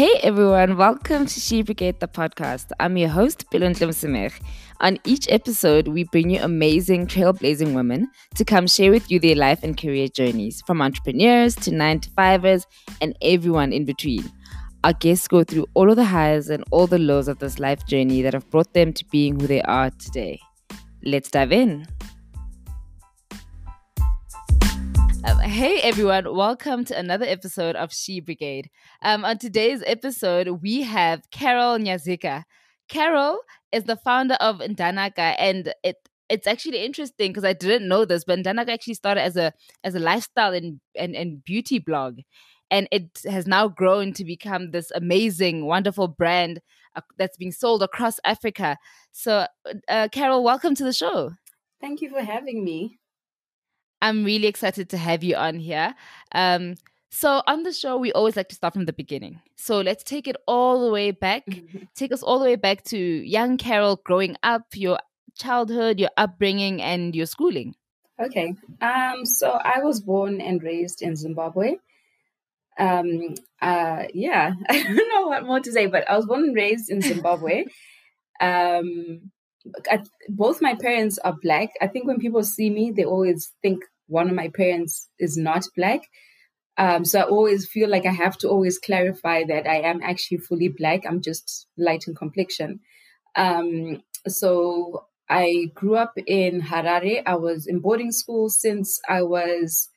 Hey everyone, welcome to She Brigade the podcast. I'm your host, Bilon Tlemsemer. On each episode, we bring you amazing trailblazing women to come share with you their life and career journeys, from entrepreneurs to nine to fivers and everyone in between. Our guests go through all of the highs and all the lows of this life journey that have brought them to being who they are today. Let's dive in. Hey everyone, welcome to another episode of She Brigade. Um, on today's episode, we have Carol Nyazika. Carol is the founder of Ndanaka, and it it's actually interesting because I didn't know this, but Ndanaka actually started as a as a lifestyle and, and, and beauty blog. And it has now grown to become this amazing, wonderful brand uh, that's being sold across Africa. So, uh, Carol, welcome to the show. Thank you for having me. I'm really excited to have you on here. Um, so on the show, we always like to start from the beginning. So let's take it all the way back. Mm-hmm. Take us all the way back to young Carol growing up, your childhood, your upbringing, and your schooling. Okay. Um, so I was born and raised in Zimbabwe. Um, uh, yeah, I don't know what more to say, but I was born and raised in Zimbabwe. um, I, both my parents are black. I think when people see me, they always think one of my parents is not black. Um, so I always feel like I have to always clarify that I am actually fully black. I'm just light in complexion. Um, so I grew up in Harare. I was in boarding school since I was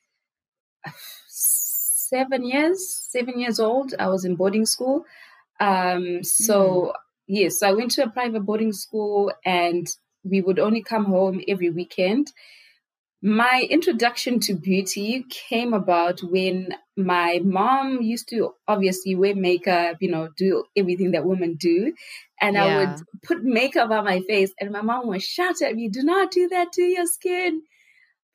seven years, seven years old. I was in boarding school. Um, so mm. Yes, so I went to a private boarding school and we would only come home every weekend. My introduction to beauty came about when my mom used to obviously wear makeup, you know, do everything that women do. And yeah. I would put makeup on my face, and my mom would shout at me, Do not do that to your skin.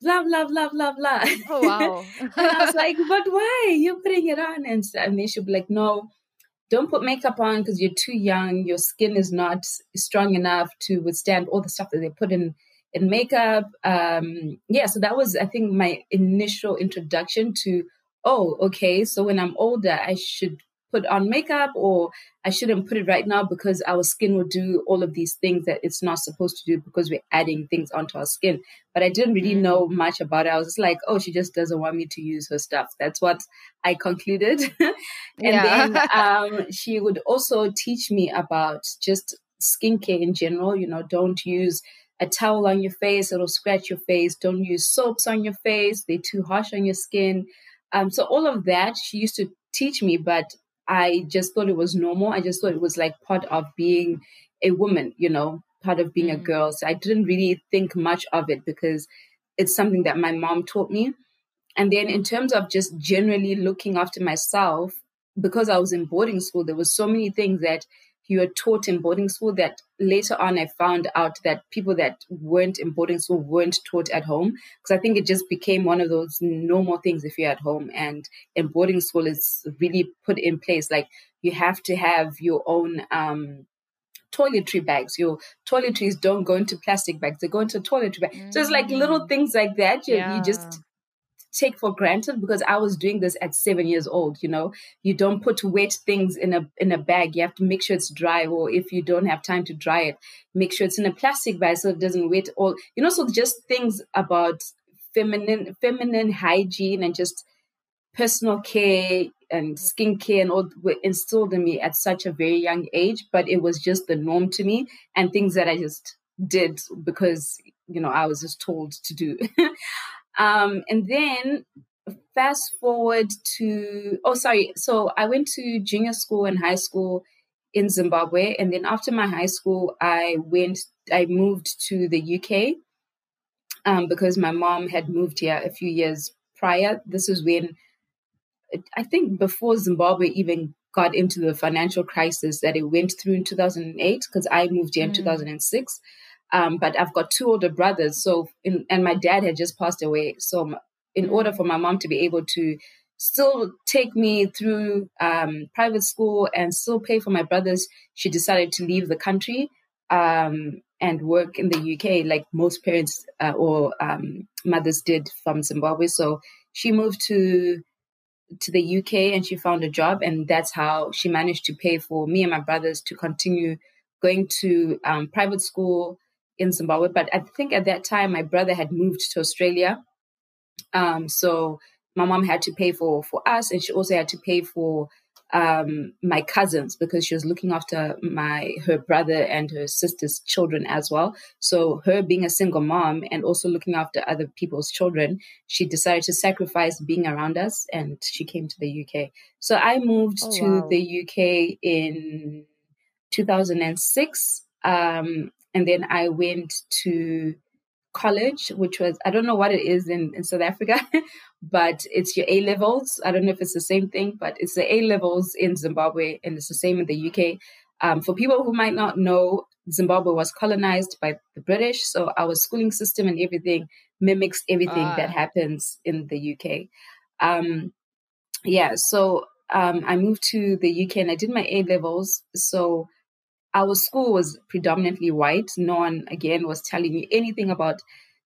Blah, blah, blah, blah, blah. Oh, wow. and I was like, But why? You're putting it on. And, and then she'd be like, No, don't put makeup on because you're too young. Your skin is not strong enough to withstand all the stuff that they put in in makeup. Um, yeah, so that was, I think, my initial introduction to, oh, okay, so when I'm older, I should put on makeup or I shouldn't put it right now because our skin will do all of these things that it's not supposed to do because we're adding things onto our skin. But I didn't really know mm. much about it. I was like, oh, she just doesn't want me to use her stuff. That's what I concluded. and yeah. then um, she would also teach me about just skincare in general. You know, don't use a towel on your face, it'll scratch your face. Don't use soaps on your face, they're too harsh on your skin. Um, so all of that she used to teach me, but I just thought it was normal. I just thought it was like part of being a woman, you know, part of being mm-hmm. a girl. So I didn't really think much of it because it's something that my mom taught me. And then in terms of just generally looking after myself, because I was in boarding school, there was so many things that you are taught in boarding school that later on I found out that people that weren't in boarding school weren't taught at home because I think it just became one of those normal things if you're at home and in boarding school it's really put in place like you have to have your own um, toiletry bags. Your toiletries don't go into plastic bags; they go into toiletry bags. Mm. So it's like little mm. things like that. You, yeah. you just take for granted because I was doing this at seven years old. You know, you don't put wet things in a in a bag. You have to make sure it's dry, or if you don't have time to dry it, make sure it's in a plastic bag so it doesn't wet all. You know, so just things about feminine feminine hygiene and just personal care and skincare and all were instilled in me at such a very young age. But it was just the norm to me and things that I just did because you know I was just told to do. Um, and then fast forward to, oh, sorry. So I went to junior school and high school in Zimbabwe. And then after my high school, I went, I moved to the UK um, because my mom had moved here a few years prior. This was when, I think before Zimbabwe even got into the financial crisis that it went through in 2008, because I moved here in mm. 2006. Um, but I've got two older brothers, so in, and my dad had just passed away. So in order for my mom to be able to still take me through um, private school and still pay for my brothers, she decided to leave the country um, and work in the UK, like most parents uh, or um, mothers did from Zimbabwe. So she moved to to the UK and she found a job, and that's how she managed to pay for me and my brothers to continue going to um, private school in Zimbabwe. But I think at that time, my brother had moved to Australia. Um, so my mom had to pay for for us, and she also had to pay for um, my cousins because she was looking after my her brother and her sister's children as well. So her being a single mom and also looking after other people's children, she decided to sacrifice being around us, and she came to the UK. So I moved oh, to wow. the UK in 2006, um, and then I went to college, which was, I don't know what it is in, in South Africa, but it's your A levels. I don't know if it's the same thing, but it's the A levels in Zimbabwe and it's the same in the UK. Um, for people who might not know, Zimbabwe was colonized by the British, so our schooling system and everything mimics everything that ah. happens in the UK. Um, yeah, so um, I moved to the UK and I did my A levels. So our school was predominantly white. No one, again, was telling me anything about,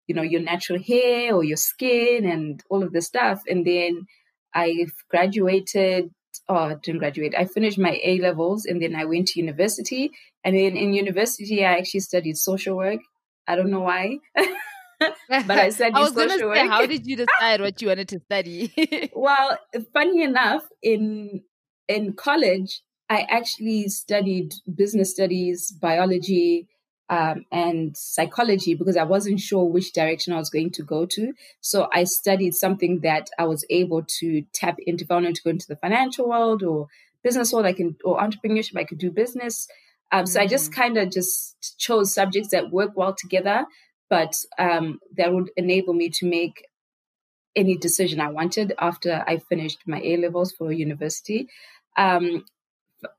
you know, your natural hair or your skin and all of this stuff. And then I graduated, oh, I didn't graduate. I finished my A levels and then I went to university. And then in university, I actually studied social work. I don't know why. but I studied I was social say, work. How did you decide what you wanted to study? well, funny enough, in in college, I actually studied business studies, biology, um, and psychology because I wasn't sure which direction I was going to go to. So I studied something that I was able to tap into. If I wanted to go into the financial world or business world, I can or entrepreneurship, I could do business. Um, so mm-hmm. I just mm. kind of just chose subjects that work well together, but um, that would enable me to make any decision I wanted after I finished my A levels for university. Um,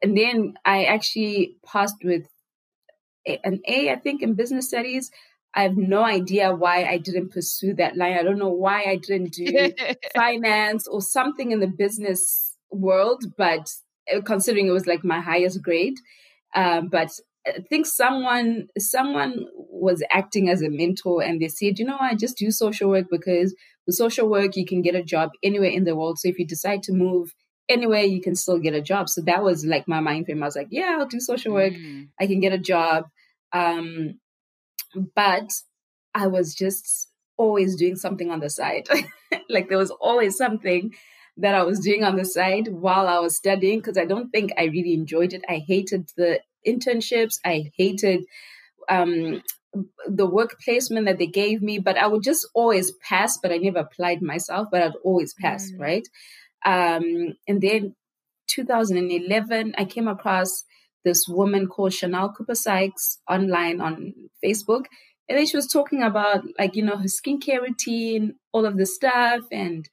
and then I actually passed with an A, I think, in business studies. I have no idea why I didn't pursue that line. I don't know why I didn't do finance or something in the business world, but uh, considering it was like my highest grade. Um, but I think someone someone was acting as a mentor and they said, you know, I just do social work because with social work you can get a job anywhere in the world. So if you decide to move anyway, you can still get a job. So that was like my mind frame. I was like, yeah, I'll do social work. Mm. I can get a job. Um, but I was just always doing something on the side. like there was always something that I was doing on the side while I was studying because I don't think I really enjoyed it. I hated the internships. I hated um, the work placement that they gave me, but I would just always pass, but I never applied myself, but I'd always pass, mm. right? Um, and then 2011, I came across this woman called Chanel Cooper Sykes online on Facebook. And then she was talking about, like, you know, her skincare routine, all of the stuff. And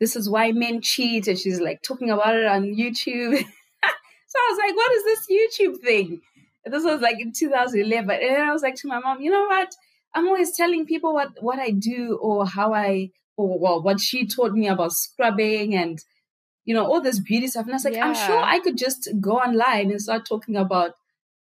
this is why men cheat. And she's like talking about it on YouTube. so I was like, what is this YouTube thing? And this was like in 2011. And then I was like to my mom, you know what? I'm always telling people what, what I do or how I or well, what she taught me about scrubbing and you know all this beauty stuff. And I was like, yeah. I'm sure I could just go online and start talking about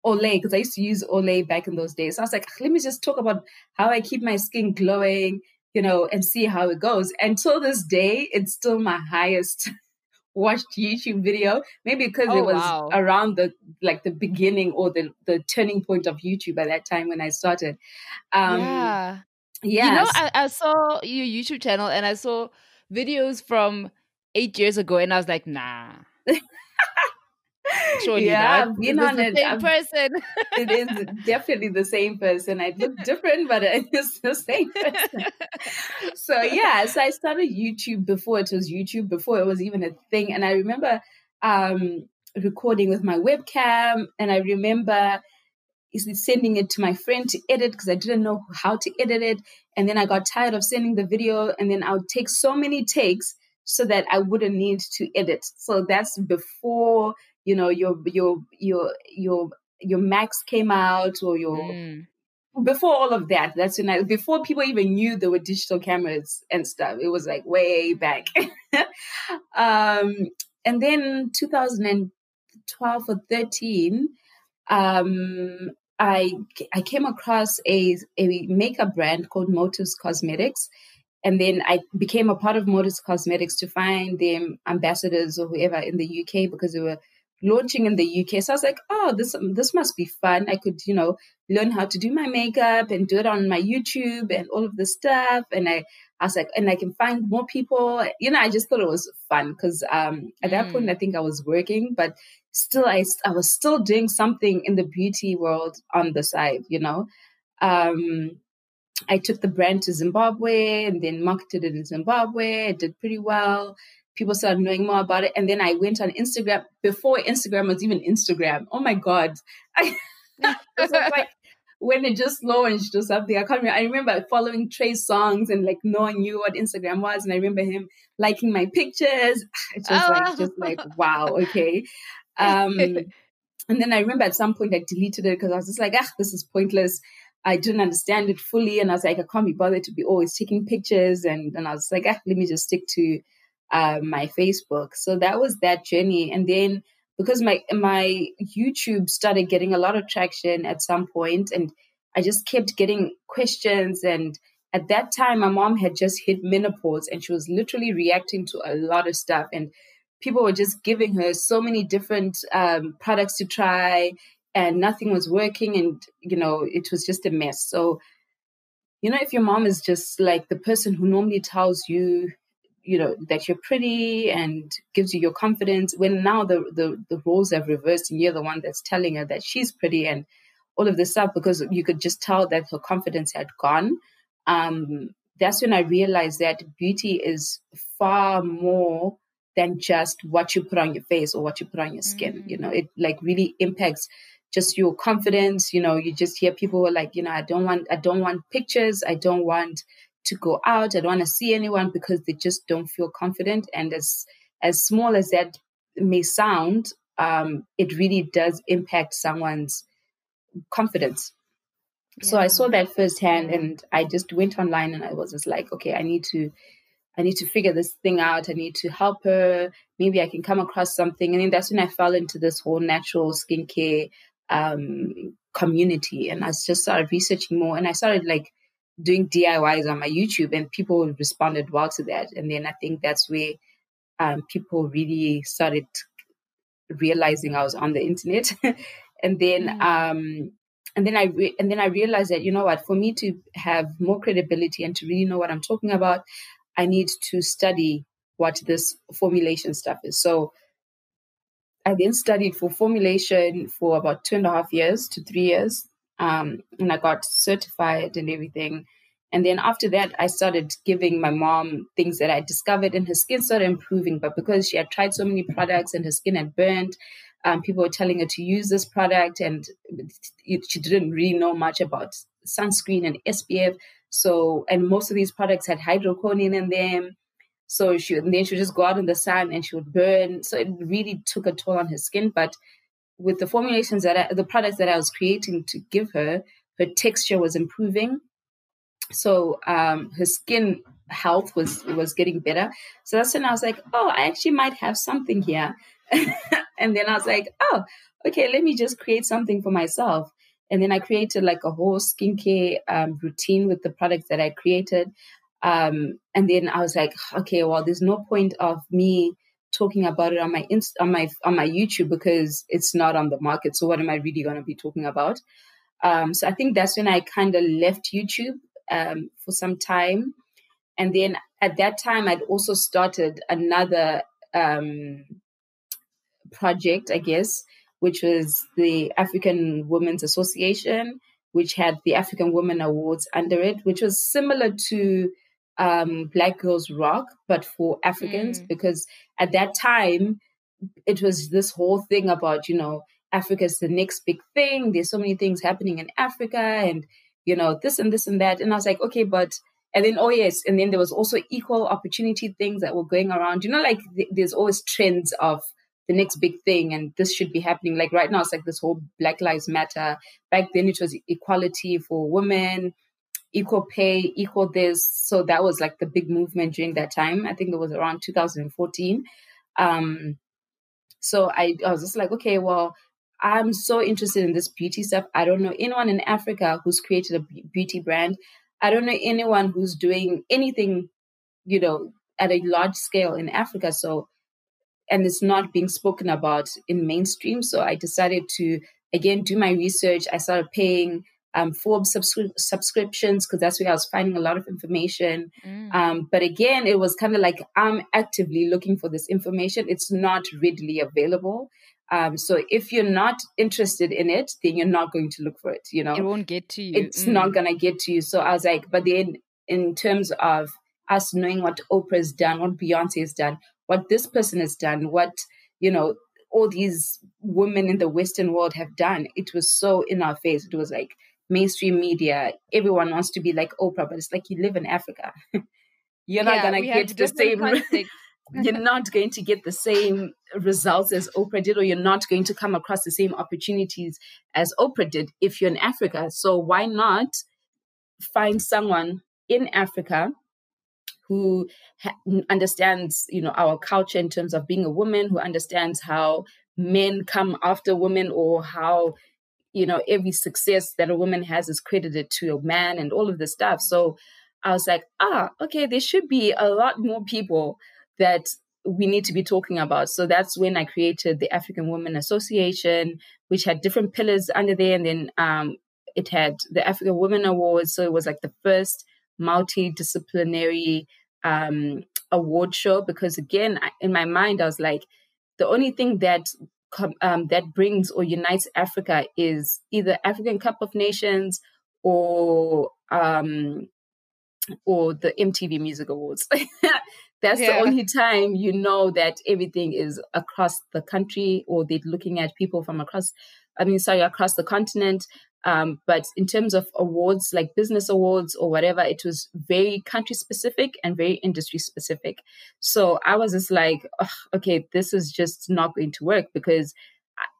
Olay because I used to use Olay back in those days. So I was like, let me just talk about how I keep my skin glowing, you know, and see how it goes. Until this day, it's still my highest watched YouTube video. Maybe because oh, it was wow. around the like the beginning or the the turning point of YouTube at that time when I started. Um, yeah. Yeah. You know, I, I saw your YouTube channel and I saw videos from eight years ago, and I was like, nah. Surely yeah, not. Being on it, same person. it is definitely the same person. I look different, but it's the same person. so yeah, so I started YouTube before it was YouTube, before it was even a thing, and I remember um, recording with my webcam, and I remember sending it to my friend to edit because I didn't know how to edit it. And then I got tired of sending the video, and then I would take so many takes so that I wouldn't need to edit. So that's before you know your your your your your Macs came out or your mm. before all of that. That's when I before people even knew there were digital cameras and stuff. It was like way back. um, and then 2012 or 13 um, I I came across a a makeup brand called Motives Cosmetics, and then I became a part of Motives Cosmetics to find them ambassadors or whoever in the UK because they were launching in the UK. So I was like, oh, this this must be fun. I could, you know, learn how to do my makeup and do it on my YouTube and all of this stuff. And I, I was like, and I can find more people. You know, I just thought it was fun because um, at that point, mm. I think I was working, but still, I, I was still doing something in the beauty world on the side, you know. Um, I took the brand to Zimbabwe and then marketed it in Zimbabwe. It did pretty well people started knowing more about it. And then I went on Instagram before Instagram was even Instagram. Oh my God. I, was like when it just launched or something. I can't remember. I remember following Trey Songz and like knowing knew what Instagram was. And I remember him liking my pictures. It's just oh. like, just like, wow, okay. Um, and then I remember at some point I deleted it because I was just like, ah, this is pointless. I didn't understand it fully. And I was like, I can't be bothered to be always taking pictures. And, and I was like, ah, let me just stick to uh, my Facebook. So that was that journey. And then because my my YouTube started getting a lot of traction at some point, and I just kept getting questions. And at that time, my mom had just hit menopause, and she was literally reacting to a lot of stuff. And people were just giving her so many different um, products to try, and nothing was working. And you know, it was just a mess. So you know, if your mom is just like the person who normally tells you you know that you're pretty and gives you your confidence when now the, the the roles have reversed and you're the one that's telling her that she's pretty and all of this stuff because you could just tell that her confidence had gone um that's when i realized that beauty is far more than just what you put on your face or what you put on your skin. Mm-hmm. you know it like really impacts just your confidence. You know you just hear people who are like you know i don't want i don't want pictures. I don't want to go out. I don't want to see anyone because they just don't feel confident. And as as small as that may sound, um, it really does impact someone's confidence. Yeah. So I saw that firsthand, and I just went online and I was just like, okay, I need to. I need to figure this thing out. I need to help her. Maybe I can come across something. And then that's when I fell into this whole natural skincare um, community. And I just started researching more. And I started like doing DIYs on my YouTube, and people responded well to that. And then I think that's where um, people really started realizing I was on the internet. and then mm. um, and then I re- and then I realized that you know what, for me to have more credibility and to really know what I'm talking about, I need to study what this formulation stuff is. So I then studied for formulation for about two and a half years to three years um, and I got certified and everything. And then after that, I started giving my mom things that I discovered, and her skin started improving. But because she had tried so many products and her skin had burned, um, people were telling her to use this product, and she didn't really know much about sunscreen and SPF. So, and most of these products had hydroquinone in them. So she and then she would just go out in the sun and she would burn. So it really took a toll on her skin. But with the formulations that I, the products that I was creating to give her, her texture was improving. So um, her skin health was was getting better. So that's when I was like, oh, I actually might have something here. and then I was like, oh, okay, let me just create something for myself. And then I created like a whole skincare um, routine with the products that I created. Um, and then I was like, okay, well, there's no point of me talking about it on my inst- on my on my YouTube because it's not on the market. So what am I really going to be talking about? Um, so I think that's when I kind of left YouTube um, for some time, and then at that time I'd also started another um, project, I guess, which was the African Women's Association, which had the African Women Awards under it, which was similar to um, Black Girls Rock, but for Africans, mm. because at that time it was this whole thing about, you know, Africa's the next big thing. There's so many things happening in Africa and, you know, this and this and that. And I was like, okay, but, and then, oh yes, and then there was also equal opportunity things that were going around. You know, like th- there's always trends of the next big thing and this should be happening. Like right now, it's like this whole Black Lives Matter. Back then, it was equality for women equal pay, equal this. So that was like the big movement during that time. I think it was around 2014. Um, so I, I was just like, okay, well, I'm so interested in this beauty stuff. I don't know anyone in Africa who's created a beauty brand. I don't know anyone who's doing anything you know, at a large scale in Africa. So, and it's not being spoken about in mainstream. So I decided to again do my research. I started paying um, Forbes subscri- subscriptions because that's where I was finding a lot of information. Mm. Um, but again, it was kind of like I'm actively looking for this information. It's not readily available. Um, so if you're not interested in it, then you're not going to look for it. You know, it won't get to you. It's mm. not gonna get to you. So I was like, but then in terms of us knowing what Oprah's done, what Beyonce has done, what this person has done, what you know, all these women in the Western world have done, it was so in our face. It was like mainstream media, everyone wants to be like Oprah, but it's like you live in Africa. you're not yeah, gonna get the same. you're not going to get the same results as Oprah did, or you're not going to come across the same opportunities as Oprah did if you're in Africa. So why not find someone in Africa who ha- understands, you know, our culture in terms of being a woman, who understands how men come after women, or how you know every success that a woman has is credited to a man, and all of this stuff. So I was like, ah, okay, there should be a lot more people that we need to be talking about. So that's when I created the African Women Association, which had different pillars under there. And then um, it had the African Women Awards. So it was like the first multidisciplinary um, award show. Because again, in my mind, I was like, the only thing that um, that brings or unites Africa is either African Cup of Nations or um, or the MTV Music Awards. That's yeah. the only time you know that everything is across the country or they're looking at people from across, I mean, sorry, across the continent. Um, but in terms of awards, like business awards or whatever, it was very country specific and very industry specific. So I was just like, okay, this is just not going to work because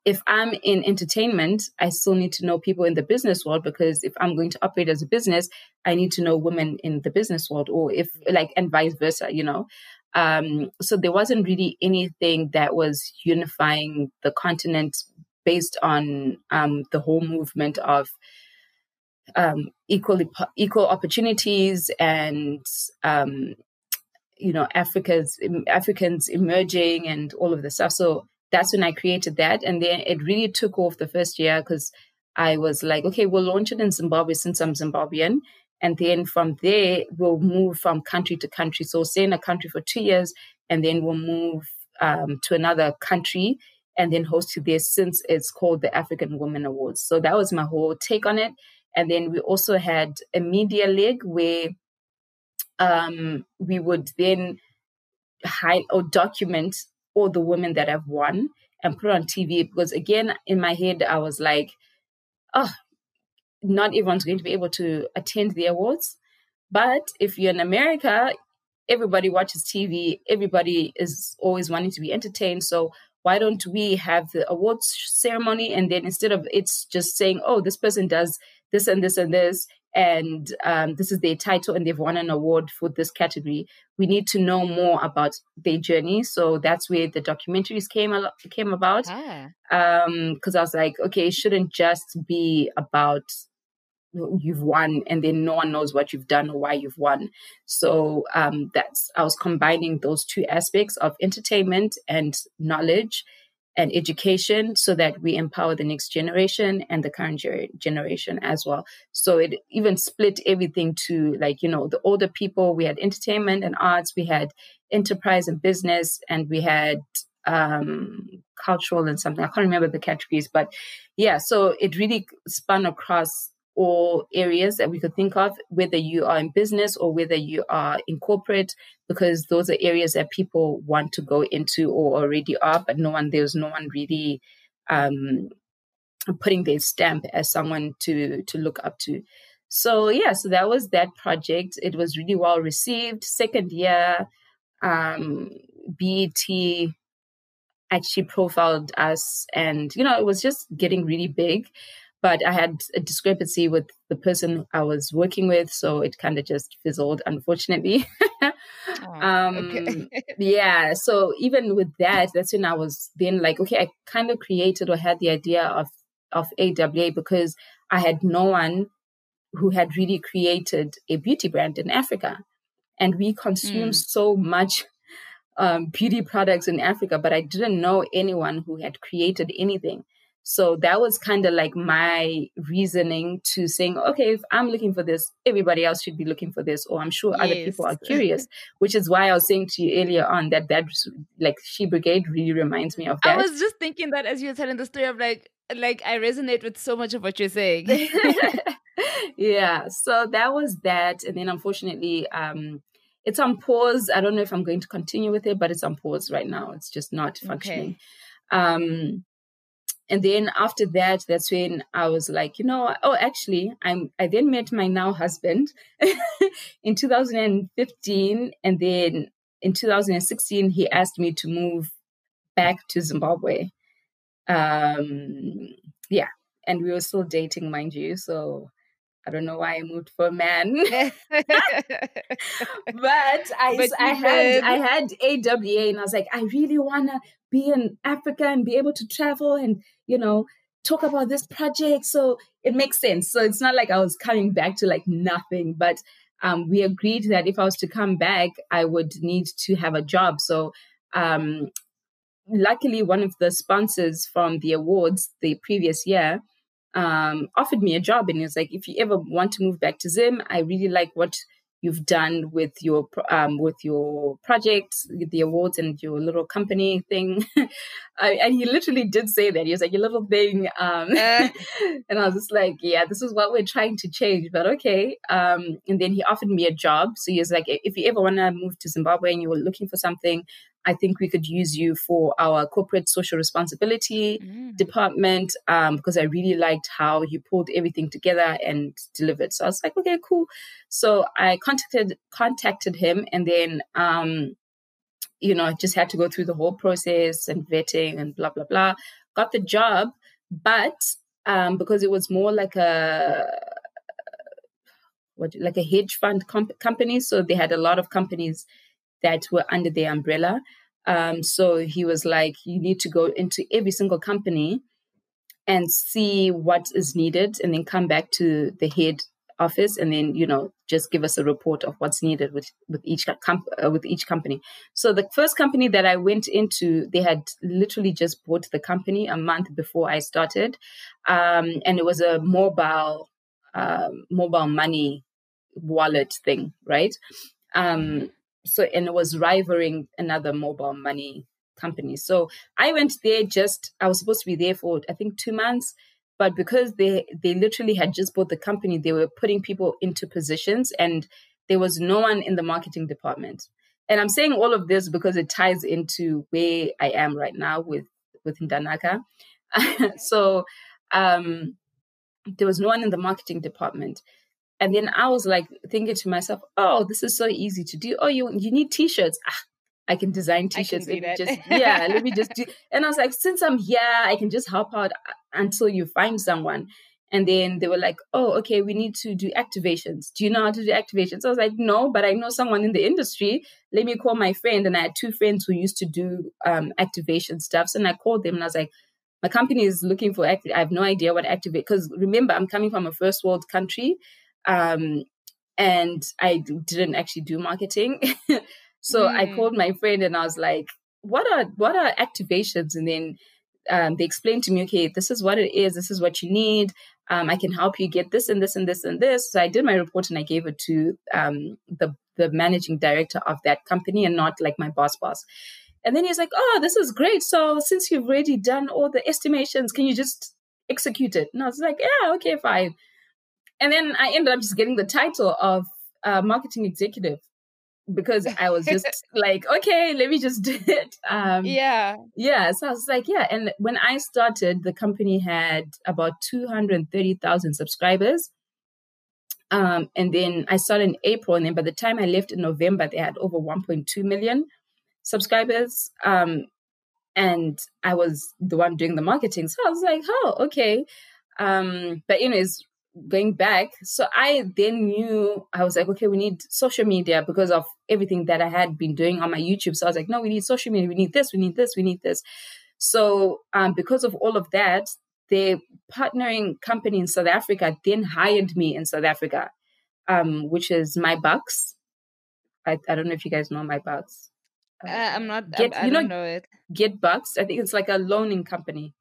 if I'm in entertainment, I still need to know people in the business world because if I'm going to operate as a business, I need to know women in the business world, or if like, and vice versa, you know. Um, so there wasn't really anything that was unifying the continent based on um, the whole movement of um, equal equal opportunities and um, you know Africa's Africans emerging and all of the stuff. So that's when I created that. And then it really took off the first year because I was like, okay, we'll launch it in Zimbabwe since I'm Zimbabwean. And then from there, we'll move from country to country. So stay in a country for two years and then we'll move um, to another country and then hosted there since it's called the African Women Awards. So that was my whole take on it. And then we also had a media leg where um, we would then hide or document all the women that have won and put on TV because again in my head I was like, oh, not everyone's going to be able to attend the awards. But if you're in America, everybody watches TV, everybody is always wanting to be entertained. So why don't we have the awards ceremony and then instead of it's just saying, oh, this person does this and this and this, and um, this is their title and they've won an award for this category. We need to know more about their journey. So that's where the documentaries came came about. Because ah. um, I was like, okay, it shouldn't just be about you've won and then no one knows what you've done or why you've won. So um, that's I was combining those two aspects of entertainment and knowledge and education so that we empower the next generation and the current ger- generation as well. So it even split everything to like, you know, the older people, we had entertainment and arts, we had enterprise and business, and we had um, cultural and something. I can't remember the categories, but yeah, so it really spun across or areas that we could think of, whether you are in business or whether you are in corporate, because those are areas that people want to go into or already are, but no one, there's no one really um, putting their stamp as someone to to look up to. So yeah, so that was that project. It was really well received. Second year, um, BET actually profiled us, and you know it was just getting really big but I had a discrepancy with the person I was working with, so it kind of just fizzled, unfortunately. oh, um, yeah, so even with that, that's when I was then like, okay, I kind of created or had the idea of of AWA because I had no one who had really created a beauty brand in Africa. and we consume mm. so much um, beauty products in Africa, but I didn't know anyone who had created anything. So that was kind of like my reasoning to saying, okay, if I'm looking for this, everybody else should be looking for this, or I'm sure yes. other people are curious, which is why I was saying to you earlier on that that like She Brigade really reminds me of that. I was just thinking that as you were telling the story of like, like I resonate with so much of what you're saying. yeah. So that was that. And then unfortunately, um, it's on pause. I don't know if I'm going to continue with it, but it's on pause right now. It's just not functioning. Okay. Um, and then after that, that's when I was like, you know, oh, actually, I'm. I then met my now husband in 2015, and then in 2016, he asked me to move back to Zimbabwe. Um, yeah, and we were still dating, mind you. So I don't know why I moved for a man. but I but I had I had AWA and I was like, I really wanna be in Africa and be able to travel and, you know, talk about this project. So it makes sense. So it's not like I was coming back to like nothing, but um, we agreed that if I was to come back, I would need to have a job. So um, luckily, one of the sponsors from the awards the previous year um, offered me a job and he was like, if you ever want to move back to Zim, I really like what you've done with your um, with your project, the awards and your little company thing. and he literally did say that. He was like, your little thing. Um, uh. and I was just like, yeah, this is what we're trying to change, but okay. Um, and then he offered me a job. So he was like, if you ever want to move to Zimbabwe and you were looking for something, I think we could use you for our corporate social responsibility mm. department um, because I really liked how you pulled everything together and delivered. So I was like, okay, cool. So I contacted contacted him, and then um, you know just had to go through the whole process and vetting and blah blah blah. Got the job, but um, because it was more like a what like a hedge fund comp- company, so they had a lot of companies that were under their umbrella. Um, so he was like, you need to go into every single company and see what is needed and then come back to the head office and then you know just give us a report of what's needed with with each comp- uh, with each company. So the first company that i went into they had literally just bought the company a month before i started. Um, and it was a mobile uh, mobile money wallet thing right? Um, so and it was rivaling another mobile money company. So I went there just I was supposed to be there for I think two months, but because they they literally had just bought the company, they were putting people into positions and there was no one in the marketing department. And I'm saying all of this because it ties into where I am right now with with Ndanaka. so um there was no one in the marketing department. And then I was like thinking to myself, oh, this is so easy to do. Oh, you you need t-shirts. Ah, I can design t-shirts. Can let just yeah, let me just do. And I was like, since I'm here, I can just help out uh, until you find someone. And then they were like, oh, okay, we need to do activations. Do you know how to do activations? I was like, no, but I know someone in the industry. Let me call my friend. And I had two friends who used to do um, activation stuff. So and I called them and I was like, my company is looking for active. I have no idea what activate because remember, I'm coming from a first world country. Um, and I didn't actually do marketing. so mm. I called my friend and I was like, what are what are activations? And then um, they explained to me, okay, this is what it is. This is what you need. Um, I can help you get this and this and this and this. So I did my report and I gave it to um, the the managing director of that company and not like my boss boss. And then he's like, oh, this is great. So since you've already done all the estimations, can you just execute it? And I was like, yeah, okay, fine. And then I ended up just getting the title of uh, marketing executive because I was just like, okay, let me just do it. Um, yeah. Yeah. So I was like, yeah. And when I started, the company had about 230,000 subscribers. Um, and then I started in April. And then by the time I left in November, they had over 1.2 million subscribers. Um, and I was the one doing the marketing. So I was like, oh, okay. Um, but anyways, going back, so I then knew I was like, okay, we need social media because of everything that I had been doing on my YouTube. So I was like, no, we need social media. We need this. We need this. We need this. So um, because of all of that, the partnering company in South Africa then hired me in South Africa, um, which is MyBucks. I, I don't know if you guys know MyBucks. Uh, I'm not. Get, I, I you know, know it. GetBucks. I think it's like a loaning company.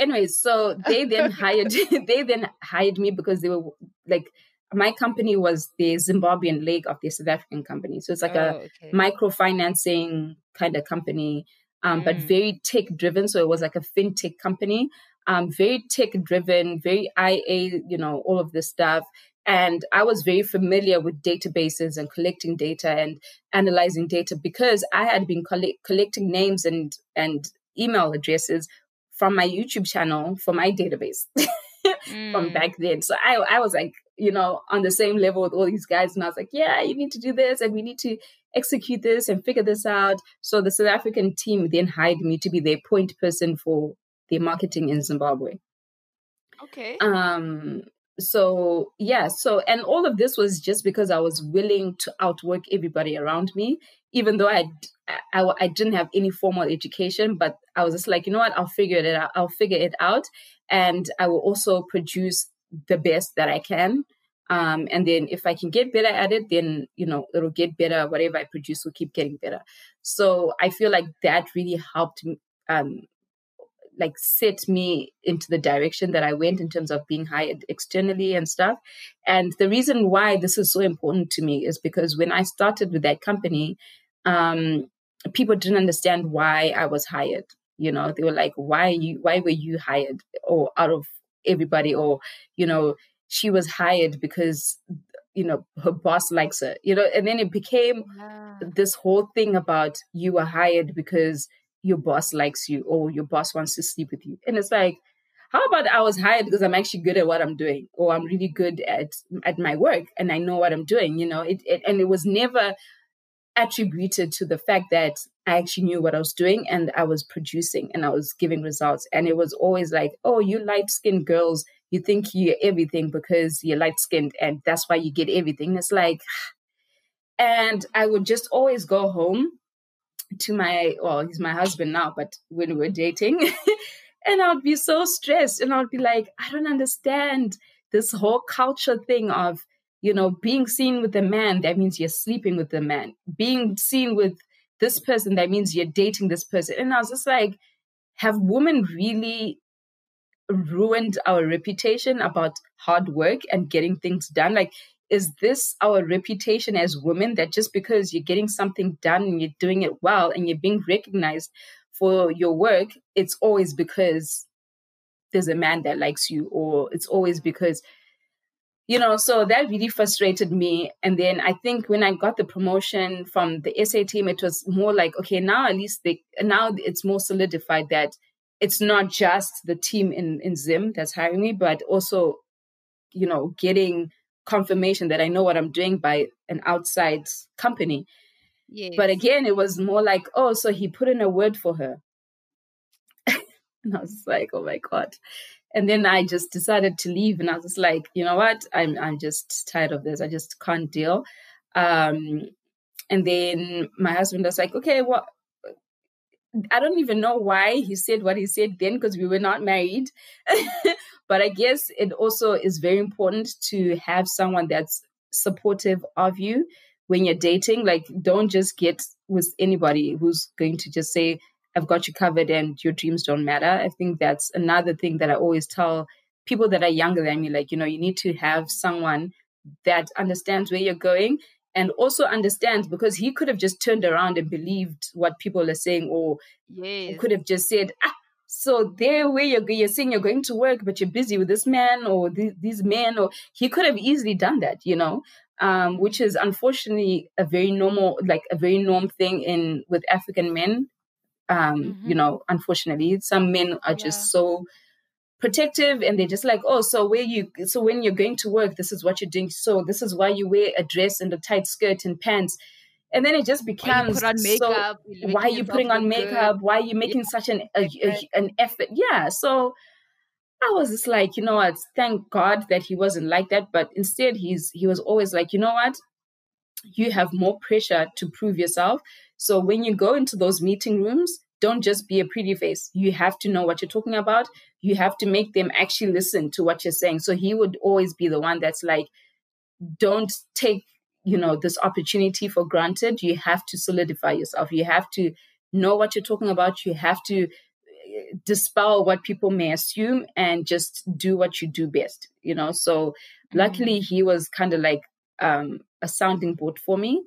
Anyways, so they then hired. they then hired me because they were like my company was the Zimbabwean leg of the South African company. So it's like oh, a okay. microfinancing kind of company, um, mm. but very tech driven. So it was like a fintech company, um, very tech driven, very IA, you know, all of this stuff. And I was very familiar with databases and collecting data and analyzing data because I had been collect- collecting names and, and email addresses from my YouTube channel for my database. mm. from back then. So I, I was like, you know, on the same level with all these guys. And I was like, yeah, you need to do this and we need to execute this and figure this out. So the South African team then hired me to be their point person for their marketing in Zimbabwe. Okay. Um, so yeah so and all of this was just because i was willing to outwork everybody around me even though i I, I didn't have any formal education but i was just like you know what? I'll figure it out i'll figure it out and i will also produce the best that i can um, and then if i can get better at it then you know it'll get better whatever i produce will keep getting better. So i feel like that really helped me um, like set me into the direction that I went in terms of being hired externally and stuff. And the reason why this is so important to me is because when I started with that company, um, people didn't understand why I was hired. You know, they were like, "Why you? Why were you hired?" Or out of everybody, or you know, she was hired because you know her boss likes her. You know, and then it became yeah. this whole thing about you were hired because your boss likes you or your boss wants to sleep with you. And it's like, how about I was hired because I'm actually good at what I'm doing or I'm really good at at my work and I know what I'm doing, you know, it, it and it was never attributed to the fact that I actually knew what I was doing and I was producing and I was giving results. And it was always like, oh, you light skinned girls, you think you're everything because you're light skinned and that's why you get everything. It's like, and I would just always go home to my well he's my husband now but when we were dating and i'd be so stressed and i'd be like i don't understand this whole culture thing of you know being seen with a man that means you're sleeping with the man. Being seen with this person that means you're dating this person. And i was just like have women really ruined our reputation about hard work and getting things done? Like is this our reputation as women that just because you're getting something done and you're doing it well and you're being recognized for your work, it's always because there's a man that likes you, or it's always because, you know, so that really frustrated me. And then I think when I got the promotion from the SA team, it was more like, okay, now at least they, now it's more solidified that it's not just the team in, in Zim that's hiring me, but also, you know, getting confirmation that I know what I'm doing by an outside company. Yes. But again, it was more like, oh, so he put in a word for her. and I was like, oh my God. And then I just decided to leave and I was like, you know what? I'm I'm just tired of this. I just can't deal. Um, and then my husband was like, okay, what I don't even know why he said what he said then because we were not married. but I guess it also is very important to have someone that's supportive of you when you're dating. Like, don't just get with anybody who's going to just say, I've got you covered and your dreams don't matter. I think that's another thing that I always tell people that are younger than me. Like, you know, you need to have someone that understands where you're going and also understands because he could have just turned around and believed what people are saying or yes. could have just said ah so there where you're, you're saying you're going to work but you're busy with this man or th- these men or he could have easily done that you know um, which is unfortunately a very normal like a very norm thing in with african men um, mm-hmm. you know unfortunately some men are yeah. just so protective and they're just like oh so where you so when you're going to work this is what you're doing so this is why you wear a dress and a tight skirt and pants and then it just becomes why makeup, so why are you putting on makeup good. why are you making yeah. such an a, a, an effort yeah so i was just like you know what thank god that he wasn't like that but instead he's he was always like you know what you have more pressure to prove yourself so when you go into those meeting rooms don't just be a pretty face. You have to know what you're talking about. You have to make them actually listen to what you're saying. So he would always be the one that's like, don't take you know this opportunity for granted you have to solidify yourself. You have to know what you're talking about. You have to eh, dispel what people may assume and just do what you do best you know? So luckily mm-hmm. he was kind of like um, a sounding board for me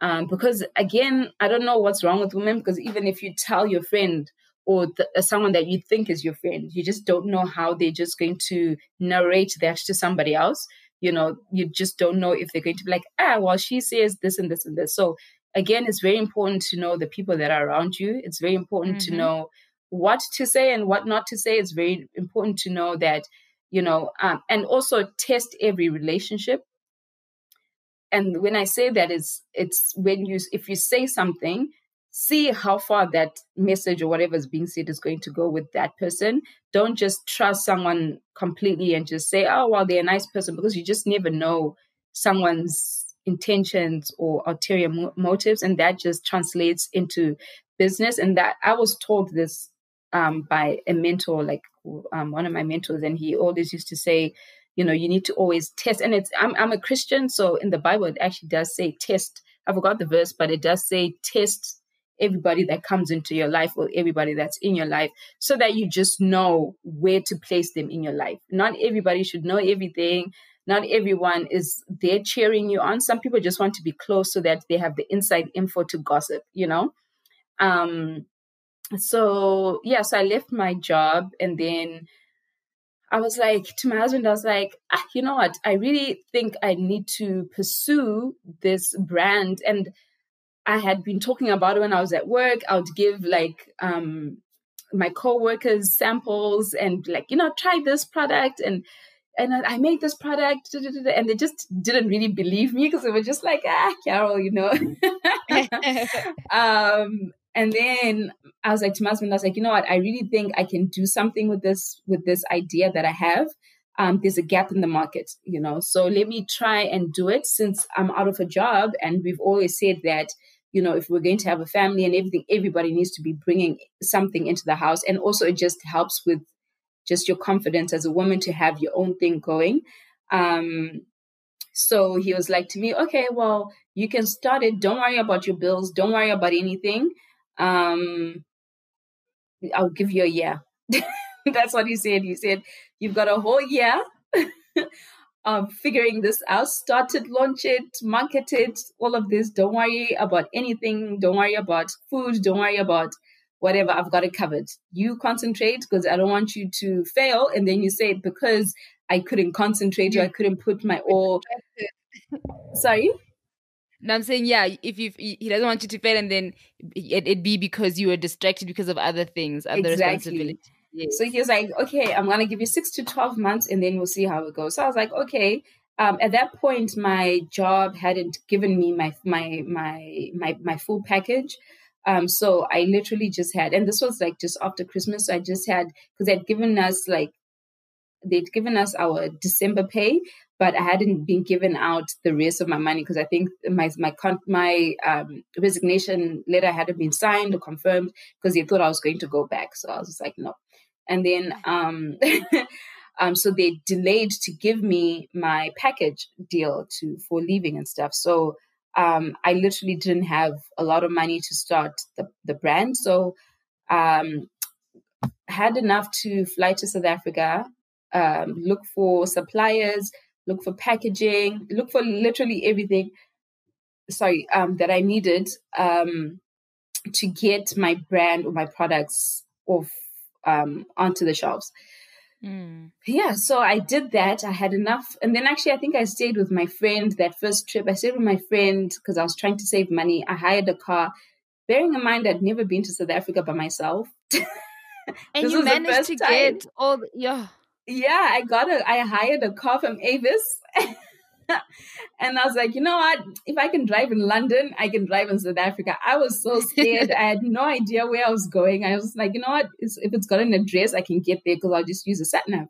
um, because again i don't know what's wrong with women because even if you tell your friend or the, uh, someone that you think is your friend you just don't know how they're just going to narrate that to somebody else you know you just don't know if they're going to be like ah well she says this and this and this. So again it's very important to know the people that are around you. It's very important mm-hmm. to know what to say and what not to say. It's very important to know that you know um, and also test every relationship. And when i say that is it's when you if you say something see how far that message or whatever is being said is going to go with that person. Don't just trust someone completely and just say, oh, well, they're a nice person, because you just never know someone's intentions or ulterior mo- motives. And that just translates into business. And that I was told this um, by a mentor, like um, one of my mentors, and he always used to say, you know, you need to always test. And it's, I'm, I'm a Christian, so in the Bible, it actually does say test. I forgot the verse, but it does say test everybody that comes into your life or everybody that's in your life so that you just know where to place them in your life. Not everybody should know everything. Not everyone is there cheering you on. Some people just want to be close so that they have the inside info to gossip, you know? Um, so, yeah, so I left my job and then I was like to my husband, I was like, ah, you know what? I really think I need to pursue this brand. And I had been talking about it when I was at work. I would give like um, my co-workers samples and like, you know, try this product and and I made this product, and they just didn't really believe me because they were just like, ah, Carol, you know. um, and then I was like to my husband, I was like, you know what? I really think I can do something with this with this idea that I have. Um, there's a gap in the market, you know. So let me try and do it since I'm out of a job, and we've always said that you know, if we're going to have a family and everything, everybody needs to be bringing something into the house. And also, it just helps with just your confidence as a woman to have your own thing going. Um, so he was like to me, okay, well, you can start it. Don't worry about your bills. Don't worry about anything. Um, I'll give you a year. That's what he said. He said, you've got a whole year um, figuring this out, started, launch it, market it, all of this. Don't worry about anything. Don't worry about food. Don't worry about whatever. I've got it covered. You concentrate because I don't want you to fail. And then you say, because I couldn't concentrate or I couldn't put my all. Sorry? No, I'm saying, yeah, if you he doesn't want you to fail and then it, it be because you were distracted because of other things, other exactly. responsibilities. Yes. So he was like, okay, I'm going to give you six to 12 months and then we'll see how it goes. So I was like, okay. Um, at that point, my job hadn't given me my, my, my, my, my full package. Um, so I literally just had, and this was like just after Christmas. So I just had, because they'd given us like, they'd given us our December pay, but I hadn't been given out the rest of my money because I think my my my um, resignation letter hadn't been signed or confirmed because they thought I was going to go back. So I was just like, no and then um, um, so they delayed to give me my package deal to for leaving and stuff. So um, I literally didn't have a lot of money to start the the brand. So um, had enough to fly to South Africa, um, look for suppliers, look for packaging, look for literally everything. Sorry, um, that I needed um, to get my brand or my products off um, onto the shelves. Mm. Yeah, so I did that. I had enough. And then actually, I think I stayed with my friend that first trip. I stayed with my friend because I was trying to save money. I hired a car, bearing in mind I'd never been to South Africa by myself. and you managed to time. get all, the, yeah. Yeah, I got a, I hired a car from Avis. and I was like, you know what? If I can drive in London, I can drive in South Africa. I was so scared. I had no idea where I was going. I was like, you know what? It's, if it's got an address, I can get there because I'll just use a sat nav.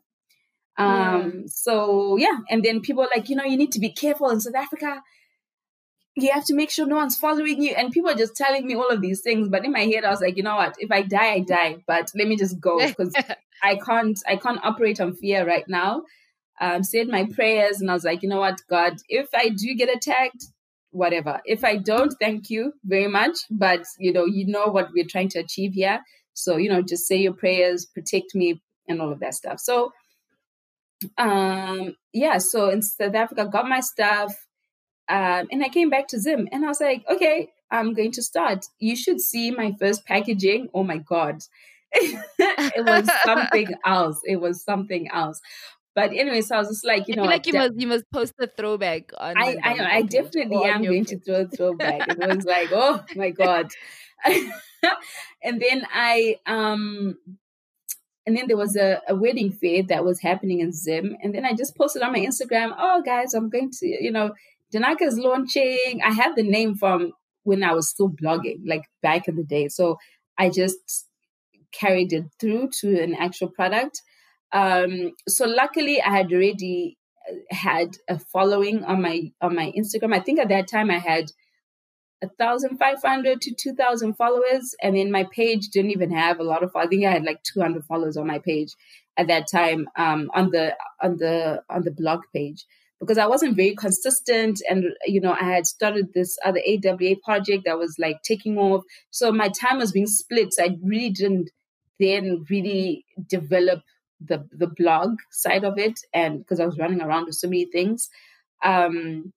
Um, yeah. so yeah. And then people are like, you know, you need to be careful in South Africa. You have to make sure no one's following you. And people are just telling me all of these things. But in my head, I was like, you know what? If I die, I die. But let me just go because I can't I can't operate on fear right now um, said my prayers, and I was like, you know what, God, if I do get attacked, whatever. If I don't, thank you very much. But you know, you know what we're trying to achieve here. So, you know, just say your prayers, protect me, and all of that stuff. So um yeah, so in South Africa, got my stuff. Um, and I came back to Zim and I was like, okay, I'm going to start. You should see my first packaging. Oh my God. it was something else. It was something else. But anyway, so I was just like, you know, I like you must you must post a throwback on. I I, know, I definitely am going to throw a throwback. it was like, oh my god. and then I um and then there was a, a wedding fair that was happening in Zim. And then I just posted on my Instagram, oh guys, I'm going to, you know, Ndanaka is launching. I have the name from when I was still blogging, like back in the day. So I just carried it through to an actual product. Um, so luckily, I had already uh, had a following on my on my Instagram. I think at that time I had thousand five hundred to two thousand followers, and then my page didn't even have a lot of. I think I had like two hundred followers on my page at that time um, on the on the on the blog page because I wasn't very consistent, and you know I had started this other AWA project that was like taking off, so my time was being split. So I really didn't then really develop the the blog side of it and because I was running around with so many things. Um,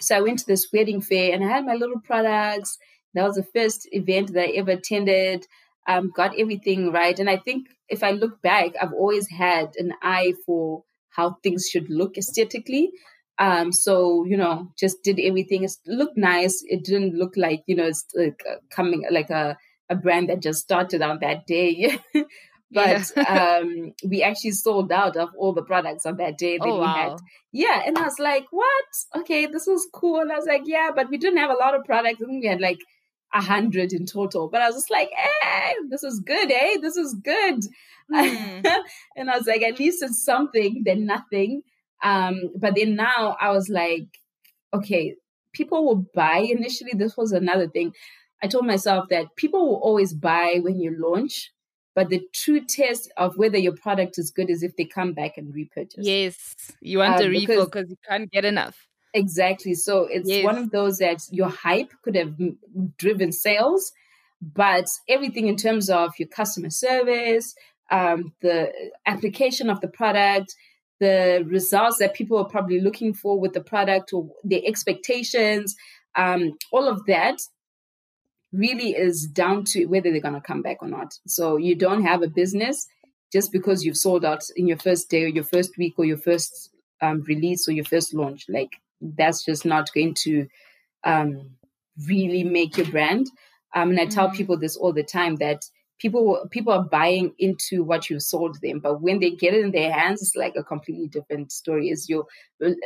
so I went to this wedding fair and I had my little products. That was the first event that I ever attended. Um, got everything right. And I think if I look back, I've always had an eye for how things should look aesthetically. Um, so you know, just did everything. It looked nice. It didn't look like you know, it's like coming like a a brand that just started on that day. but yeah. um, we actually sold out of all the products on that day that oh, we wow. had. Yeah, and I was like, "What? Okay, this is cool." And I was like, "Yeah," but we didn't have a lot of products. I think we had like a hundred in total. But I was just like, "Hey, eh, this is good, eh? This is good." Mm. and I was like, "At least it's something than nothing." Um, but then now I was like, "Okay, people will buy." Initially, this was another thing. I told myself that people will always buy when you launch, but the true test of whether your product is good is if they come back and repurchase. Yes, you want uh, a refill because you can't get enough. Exactly. So it's yes. one of those that your hype could have driven sales, but everything in terms of your customer service, um, the application of the product, the results that people are probably looking for with the product or their expectations, um, all of that really is down to whether they're going to come back or not. So you don't have a business just because you've sold out in your first day or your first week or your first um, release or your first launch. Like that's just not going to um, really make your brand. Um, and I tell mm-hmm. people this all the time that people people are buying into what you sold them, but when they get it in their hands, it's like a completely different story. Is your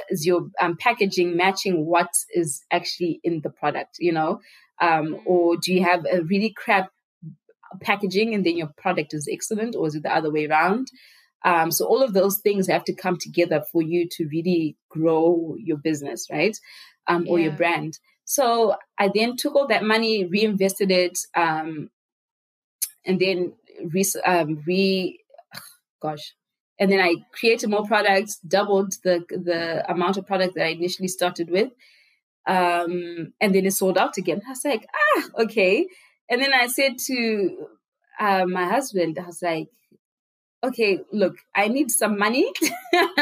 is your um, packaging matching what is actually in the product? You know, um, or do you have a really crap packaging and then your product is excellent, or is it the other way around? Um, so all of those things have to come together for you to really grow your business, right? Um, or yeah. your brand. So I then took all that money, reinvested it, um, and then re, um, re gosh, and then I created more products, doubled the the amount of product that I initially started with, um, and then it sold out again. I was like, ah, okay. And then I said to uh, my husband, I was like, okay, look, I need some money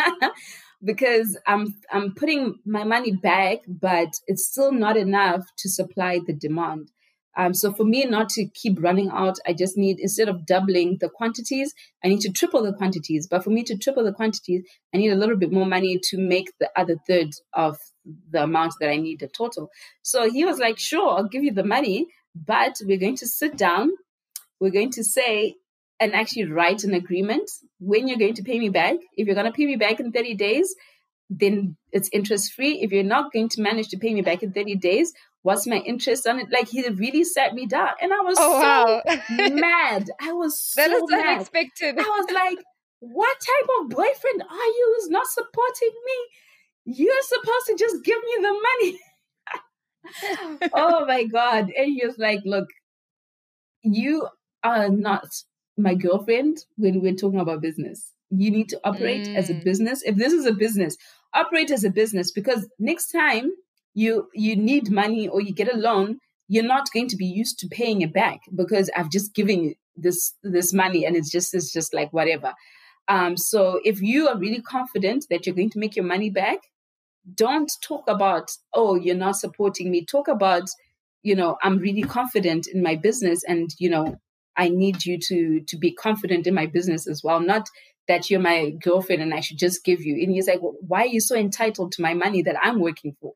because I'm I'm putting my money back, but it's still not enough to supply the demand. Um, so for me not to keep running out, I just need instead of doubling the quantities, I need to triple the quantities. But for me to triple the quantities, I need a little bit more money to make the other third of the amount that I need the total. So he was like, "Sure, I'll give you the money, but we're going to sit down. We're going to say and actually write an agreement when you're going to pay me back. If you're going to pay me back in 30 days, then it's interest free. If you're not going to manage to pay me back in 30 days, what's my interest on it? Like he really sat me down and I was oh, so wow. mad. I was so that is mad. unexpected. I was like, what type of boyfriend are you who's not supporting me? You're supposed to just give me the money. oh my God. And he was like, look, you are not my girlfriend when we're talking about business. You need to operate mm. as a mm. business. If this is a business, operate as a business because next time you you need money or you get a loan, you're not going to be used to paying it back because I've just given this this money and it's just it's just like whatever. Um, so if you are really confident that you're going to make your money back, don't talk about oh you're not supporting me. Talk about you know I'm really confident in my business and you know I need you to to be confident in my business as well. Not that you're my girlfriend and I should just give you. And he's like, well, why are you so entitled to my money that I'm working for?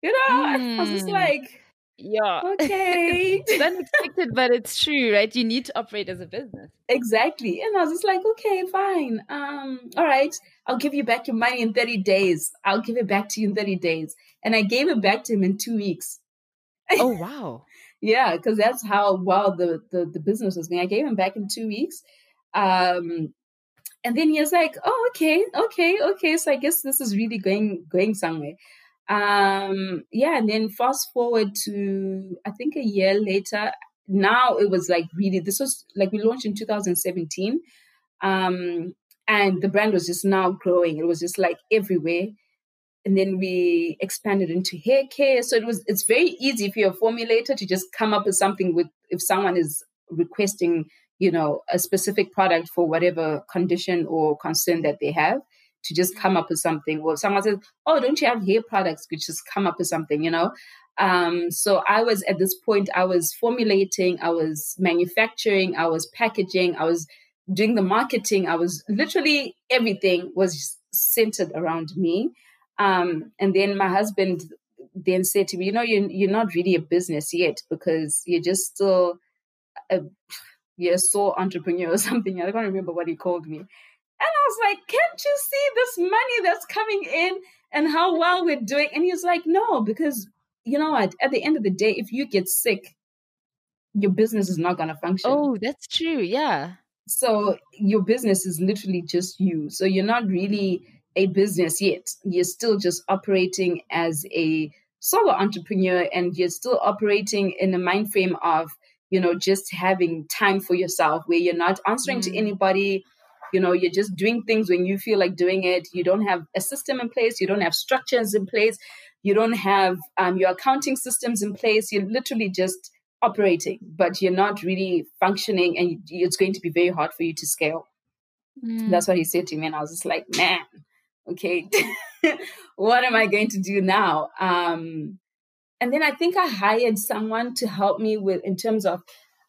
You know, mm. I was just hmm. like, yeah. Okay. it's unexpected, but it's true, right? You need to operate as a business. Exactly. And I was just like, okay, fine. Um, all right, I'll give you back your money in 30 days. I'll give it back to you in 30 days. And I gave it back to him in two weeks. Oh wow. yeah, because that's how well the, the the business was going. I gave him back in two weeks. Um and then he was like, "Oh, okay, okay, okay. So I guess this is really going going somewhere." Um, yeah, and then fast forward to I think a year later. Now it was like really. This was like we launched in 2017, um, and the brand was just now growing. It was just like everywhere. And then we expanded into hair care. So it was it's very easy if you're a formulator to just come up with something with if someone is requesting you know, a specific product for whatever condition or concern that they have to just come up with something. Or someone says, Oh, don't you have hair products? Could just come up with something, you know? Um, so I was at this point, I was formulating, I was manufacturing, I was packaging, I was doing the marketing, I was literally everything was centered around me. Um, and then my husband then said to me, you know, you're, you're not really a business yet because you're just still a, you're so entrepreneur or something. I can't remember what he called me. And I was like, can't you see this money that's coming in and how well we're doing? And he was like, no, because you know what? At the end of the day, if you get sick, your business is not going to function. Oh, that's true. Yeah. So your business is literally just you. So you're not really a business yet. You're still just operating as a solo entrepreneur and you're still operating in a mind frame of you know, just having time for yourself where you're not answering mm. to anybody. You know, you're just doing things when you feel like doing it. You don't have a system in place. You don't have structures in place. You don't have um, your accounting systems in place. You're literally just operating, but you're not really functioning, and it's going to be very hard for you to scale. Mm. That's what he said to me, and I was just like, man, okay, what am I going to do now? Um, and then I think I hired someone to help me with in terms of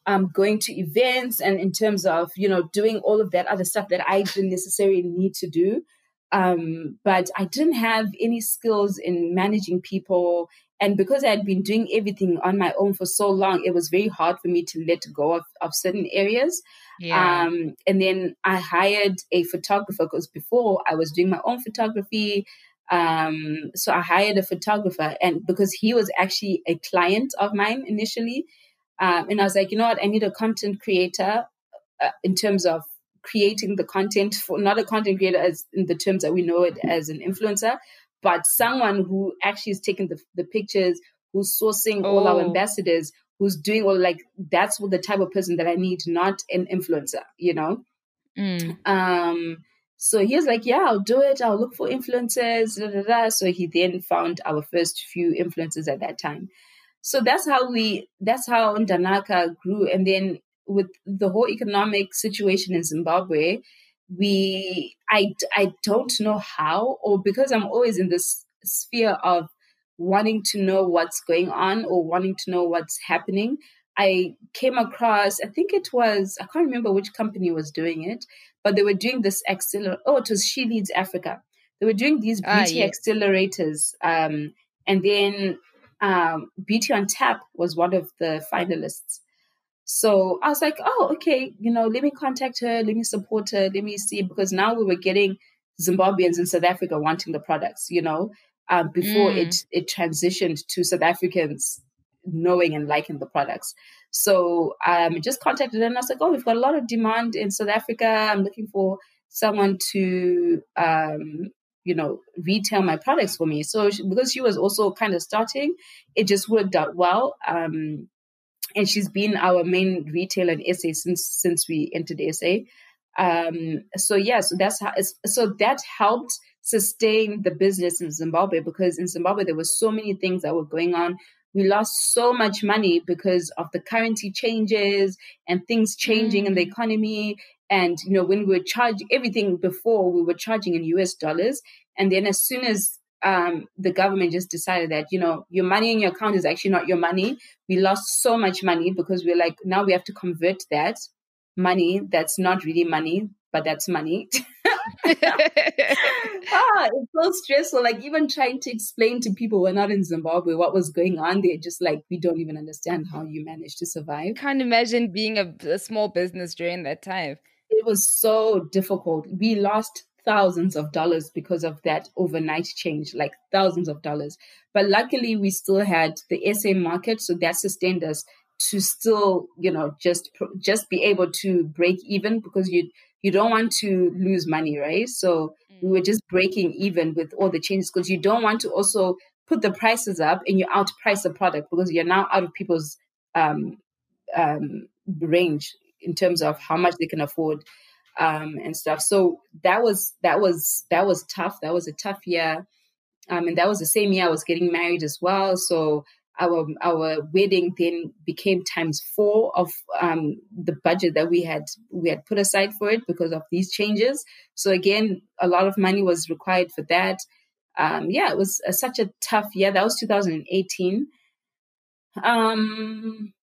um, going to events and in terms of you know doing all of that other stuff that I didn't necessarily need to do. Um, but I didn't have any skills in managing people. And because I had been doing everything on my own for so long, it was very hard for me to let go of, of certain areas. Yeah. Um, and then I hired a photographer because before I was doing my own photography. Um, so I hired a photographer, and because he was actually a client of mine initially, um, and I was like, you know what, I need a content creator uh, in terms of creating the content for not a content creator as in the terms that we know it as an influencer, but someone who actually is taking the, the pictures, who's sourcing oh. all our oh. ambassadors, who's doing all like that's what the type of person that I need, not an influencer, you know. Mm. Um, so he was like, Yeah, I'll do it. I'll look for influencers. Da, da, da. So he then found our first few influencers at that time. So that's how we, that's how Ndanaka grew. And then with the whole economic situation in Zimbabwe, we, I, I don't know how, or because I'm always in this sphere of wanting to know what's going on or wanting to know what's happening. I came across, I think it was, I can't remember which company was doing it, but they were doing this accelerator. Oh, it was She Leads Africa. They were doing these ah, beauty ah, yes. accelerators. Um, and then um, Beauty on Tap was one of the finalists. So I was like, oh, okay, you know, let me contact her, let me support her, let me see, because now we were getting Zimbabweans in South Africa wanting the products, you know, um, before mm. it it transitioned to South Africans knowing and liking the products. So um, just contacted her and I was like, oh, we've got a lot of demand in South Africa. I'm looking for someone to, um, you know, retail my products for me. So she, because she was also kind of starting, it just worked out well. Um, and she's been our main retailer in SA since since we entered SA. Um, so yeah, so that's how. So that helped sustain the business in Zimbabwe because in Zimbabwe there were so many things that were going on. We lost so much money because of the currency changes and things changing mm. in the mm. economy. And you know, when we were charging everything before, we were charging in US dollars, and then as soon as um, the government just decided that you know your money in your account is actually not your money. We lost so much money because we're like now we have to convert that money that's not really money, but that's money. ah, it's so stressful. Like even trying to explain to people who are not in Zimbabwe what was going on, they're just like, we don't even understand how you managed to survive. Can't imagine being a, a small business during that time. It was so difficult. We lost thousands of dollars because of that overnight change, like thousands of dollars. But luckily, we still had the SA market, so that sustained us to still, you know, just just be able to break even because you you don't want to lose money, right? So we were mm. just breaking even with all the changes because you don't want to also put the prices up and you outprice the product because you're now out of people's um, um, range in terms of how much they can afford um, and stuff. So that was that was that was tough. That was a tough year, um, and that was the same year I was getting married as well. So our our wedding then became times four of um, the budget that we had we had put aside for it because of these changes. So again, a lot of money was required for that. Um, yeah, it was a, such a tough year. That was 2018. Um,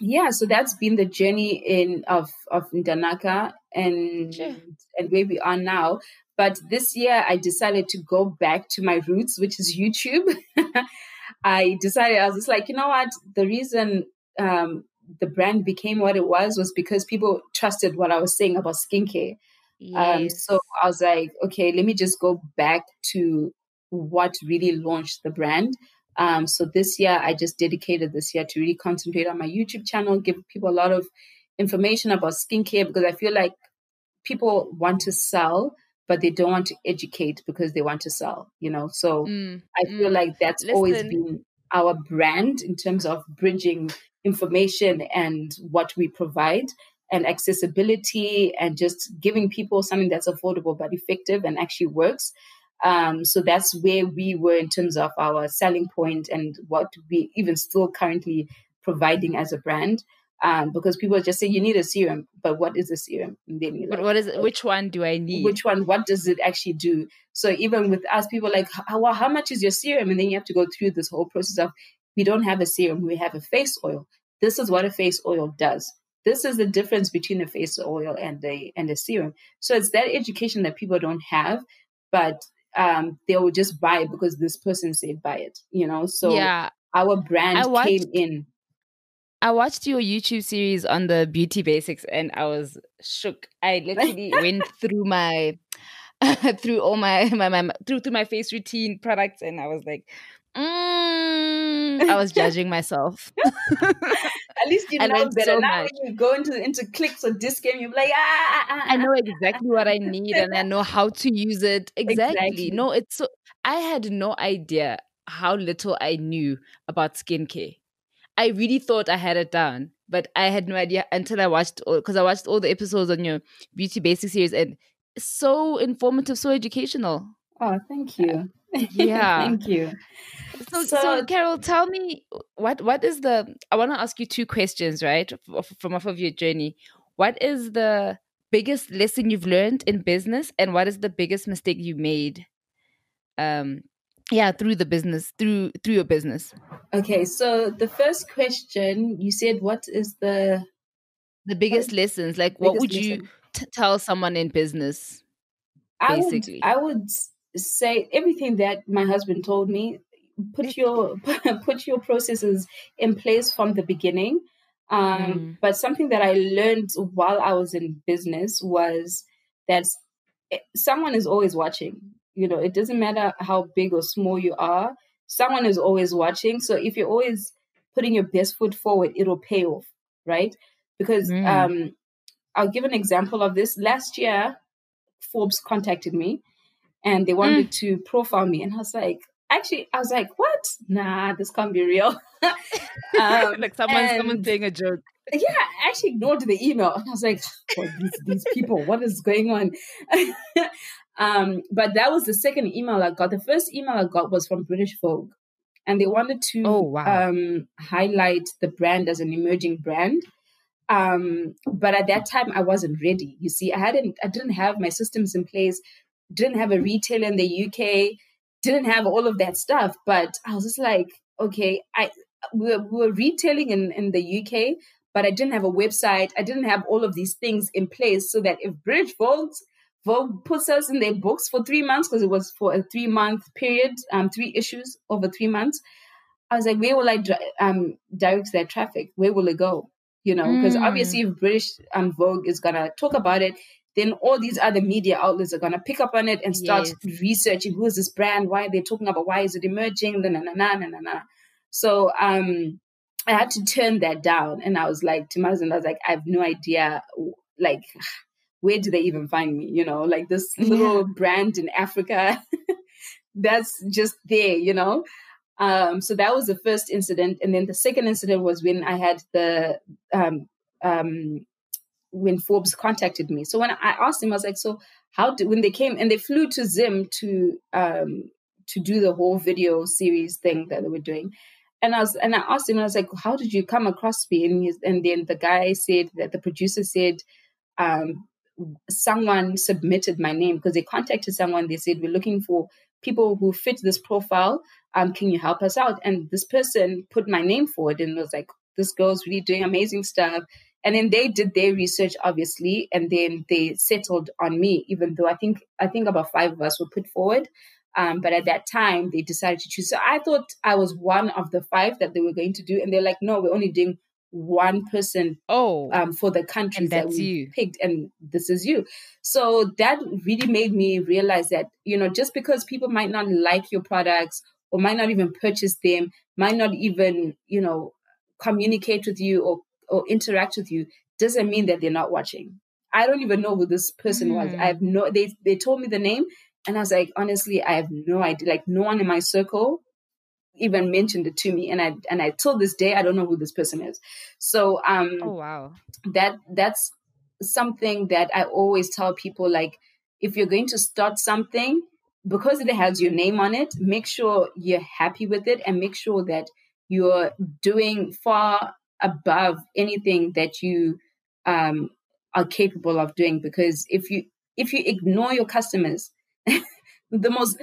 yeah, so that's been the journey in of of Ndanaka and sure. and where we are now. But this year, I decided to go back to my roots, which is YouTube. I decided I was just like, you know what? The reason um, the brand became what it was was because people trusted what I was saying about skincare. Um, yes. Um, so I was like, okay, let me just go back to what really launched the brand. Um, so this year, I just dedicated this year to really concentrate on my YouTube channel, give people a lot of information about skincare because I feel like people want to sell, but they don't want to educate because they want to sell, you know? So mm, I feel mm. like that's Listen. always been our brand in terms of bridging information and what we provide and accessibility and just giving people something that's affordable but effective and actually works. Um, so that's where we were in terms of our selling point and what we even still currently providing as a brand um, because people just say you need a serum, but what is a serum? And then you like, what is it? Which one do I need? Which one? What does it actually do? So even with us, people like, how, how much is your serum? And then you have to go through this whole process of we don't have a serum, we have a face oil. This is what a face oil does. This is the difference between a face oil and a and a serum. So it's that education that people don't have, but um, they will just buy it because this person said buy it. You know, so yeah. our brand watched- came in I watched your YouTube series on the beauty basics and I was shook. I literally went through my through all my, my, my through through my face routine products and I was like, mm, I was judging myself. At least you know better. So now much. when you go into into Clicks or Dis-Chem, you're like, ah, ah, ah, I know exactly what I need and I know how to use it. Exactly. exactly. No, it's so I had no idea how little I knew about skincare. I really thought I had it down, but I had no idea until I watched because I watched all the episodes on your beauty basic series and so informative, so educational. Oh, thank you. Yeah, thank you. So, so, so, Carol, tell me what what is the? I want to ask you two questions, right, from off of your journey. What is the biggest lesson you've learned in business, and what is the biggest mistake you made um, yeah through the business through through your business okay so the first question you said what is the the biggest what? lessons like what would lesson? you t- tell someone in business basically I would, I would say everything that my husband told me put your put your processes in place from the beginning um, mm. but something that i learned while i was in business was that eh, someone is always watching you know, it doesn't matter how big or small you are, someone is always watching. So if you're always putting your best foot forward, it'll pay off, right? Because mm. um, I'll give an example of this. Last year, Forbes contacted me and they wanted mm. to profile me. And I was like, actually, I was like, what? Nah, this can't be real. um, like someone, someone's saying a joke. yeah, I actually ignored the email. And I was like, oh, these, these people, what is going on? um, but that was the second email I got. The first email I got was from British Vogue. And they wanted to oh, wow. um, highlight the brand as an emerging brand. Um, but at that time, I wasn't ready. You see, I hadn't, I didn't have my systems in place, didn't have a retailer in the UK, didn't have all of that stuff. But I was just like, okay, I we were, we were retailing in, in the UK, but I didn't have a website. I didn't have all of these things in place so that if British Vogue Vogue puts us in their books for three months because it was for a three month period, um, three issues over three months. I was like, where will I um, direct that traffic? Where will it go? You know, because mm. obviously, if British um, Vogue is gonna talk about it, then all these other media outlets are gonna pick up on it and start yes. researching who is this brand, why are they talking about, why is it emerging, na na na na na na. So um, I had to turn that down. And I was like, to my husband, I was like, I have no idea, like, where do they even find me? You know, like this little yeah. brand in Africa that's just there, you know? Um, so that was the first incident. And then the second incident was when I had the, um, um, when Forbes contacted me. So when I asked him, I was like, so how did, when they came and they flew to Zim to, um, to do the whole video series thing that they were doing and I was and I asked him, I was like, "How did you come across me?" And, and then the guy said that the producer said, um, someone submitted my name because they contacted someone. They said, "We're looking for people who fit this profile. Um, can you help us out?" And this person put my name forward and was like, "This girl's really doing amazing stuff." And then they did their research, obviously, and then they settled on me. Even though I think I think about five of us were put forward, um, but at that time, they decided to choose. So I thought I was one of the five that they were going to do. And they're like, no, we're only doing one person oh um, for the countries that we you. picked and this is you so that really made me realize that you know just because people might not like your products or might not even purchase them might not even you know communicate with you or or interact with you doesn't mean that they're not watching i don't even know who this person mm. was i have no they they told me the name and I was like, honestly, I have no idea. Like no one in my circle even mentioned it to me. And I and I till this day I don't know who this person is. So um Oh wow. That that's something that I always tell people like if you're going to start something, because it has your name on it, make sure you're happy with it and make sure that you're doing far above anything that you um, are capable of doing. Because if you if you ignore your customers the most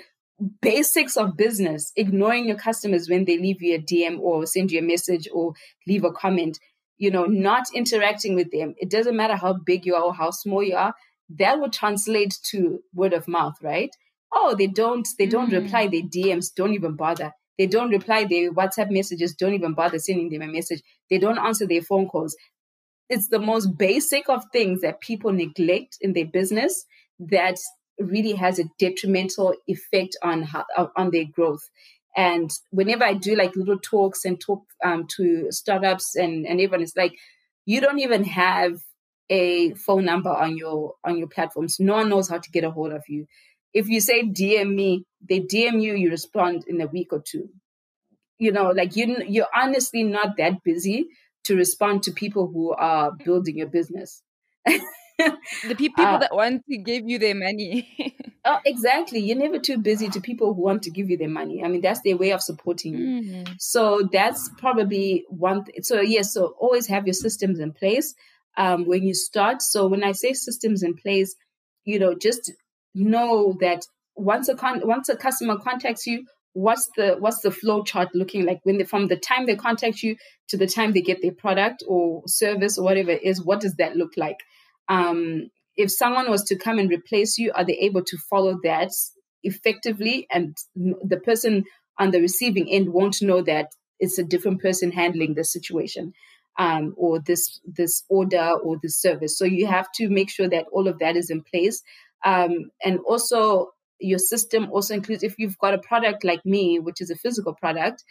basics of business, ignoring your customers when they leave you a DM or send you a message or leave a comment, you know, not interacting with them. It doesn't matter how big you are or how small you are, that would translate to word of mouth, right? Oh, they don't they don't mm. reply their DMs, don't even bother. They don't reply their WhatsApp messages, don't even bother sending them a message. They don't answer their phone calls. It's the most basic of things that people neglect in their business that really has a detrimental effect on how, on their growth. And whenever I do like little talks and talk um, to startups and, and everyone, it's like you don't even have a phone number on your on your platforms. No one knows how to get a hold of you. If you say DM me, they DM you, you respond in a week or two. You know, like you you're honestly not that busy to respond to people who are building your business. the pe- people uh, that want to give you their money. oh, exactly. You're never too busy to people who want to give you their money. I mean, that's their way of supporting you. Mm-hmm. So that's probably one. Th- so yes, yeah, so always have your systems in place um, when you start. So when I say systems in place, you know, just know that once a con- once a customer contacts you, what's the what's the flow chart looking like when they from the time they contact you to the time they get their product or service or whatever it is what does that look like um, if someone was to come and replace you, are they able to follow that effectively? And the person on the receiving end won't know that it's a different person handling the situation um, or this this order or this service. So you have to make sure that all of that is in place. Um, and also your system also includes if you've got a product like me, which is a physical product,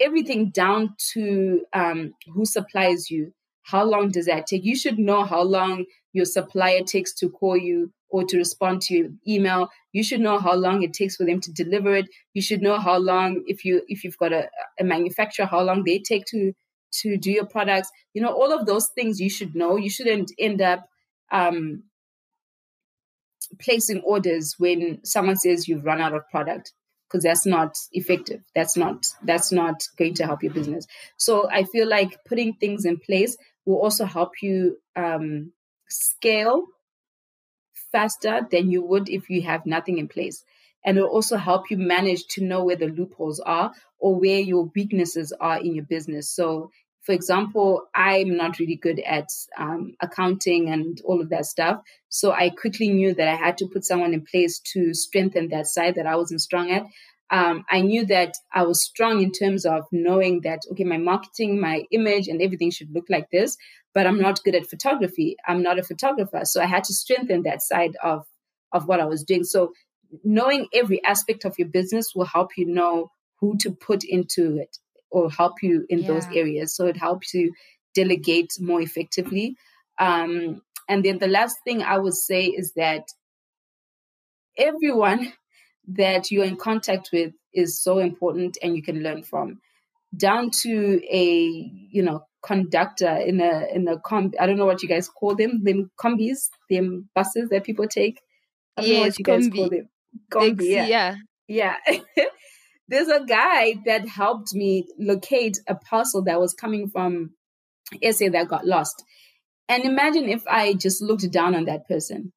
everything down to um, who supplies you how long does that take? You should know how long your supplier takes to call you or to respond to your email. You should know how long it takes for them to deliver it. You should know how long if you if you've got a, a manufacturer, how long they take to to do your products. You know, all of those things you should know. You shouldn't end up um, placing orders when someone says you've run out of product because that's not effective. That's not that's not going to help your business. So i feel like putting things in place will also help you um, scale faster than you would if you have nothing in place. And it'll also help you manage to know where the loopholes are or where your weaknesses are in your business. So for example, I'm not really good at um, accounting and all of that stuff. So I quickly knew that I had to put someone in place to strengthen that side that I wasn't strong at. Um, I knew that I was strong in terms of knowing that, okay, my marketing, my image, and everything should look like this, but I'm not good at photography. I'm not a photographer. So I had to strengthen that side of, of what I was doing. So knowing every aspect of your business will help you know who to put into it or help you in yeah. those areas. So it helps you delegate more effectively. Um, and then the last thing I would say is that everyone that you're in contact with is so important and you can learn from down to a you know conductor in a in a com I don't know what you guys call them them combis them buses that people take I don't yes, know what you guys call them combi yeah yeah, yeah. there's a guy that helped me locate a parcel that was coming from SA that got lost. And imagine if I just looked down on that person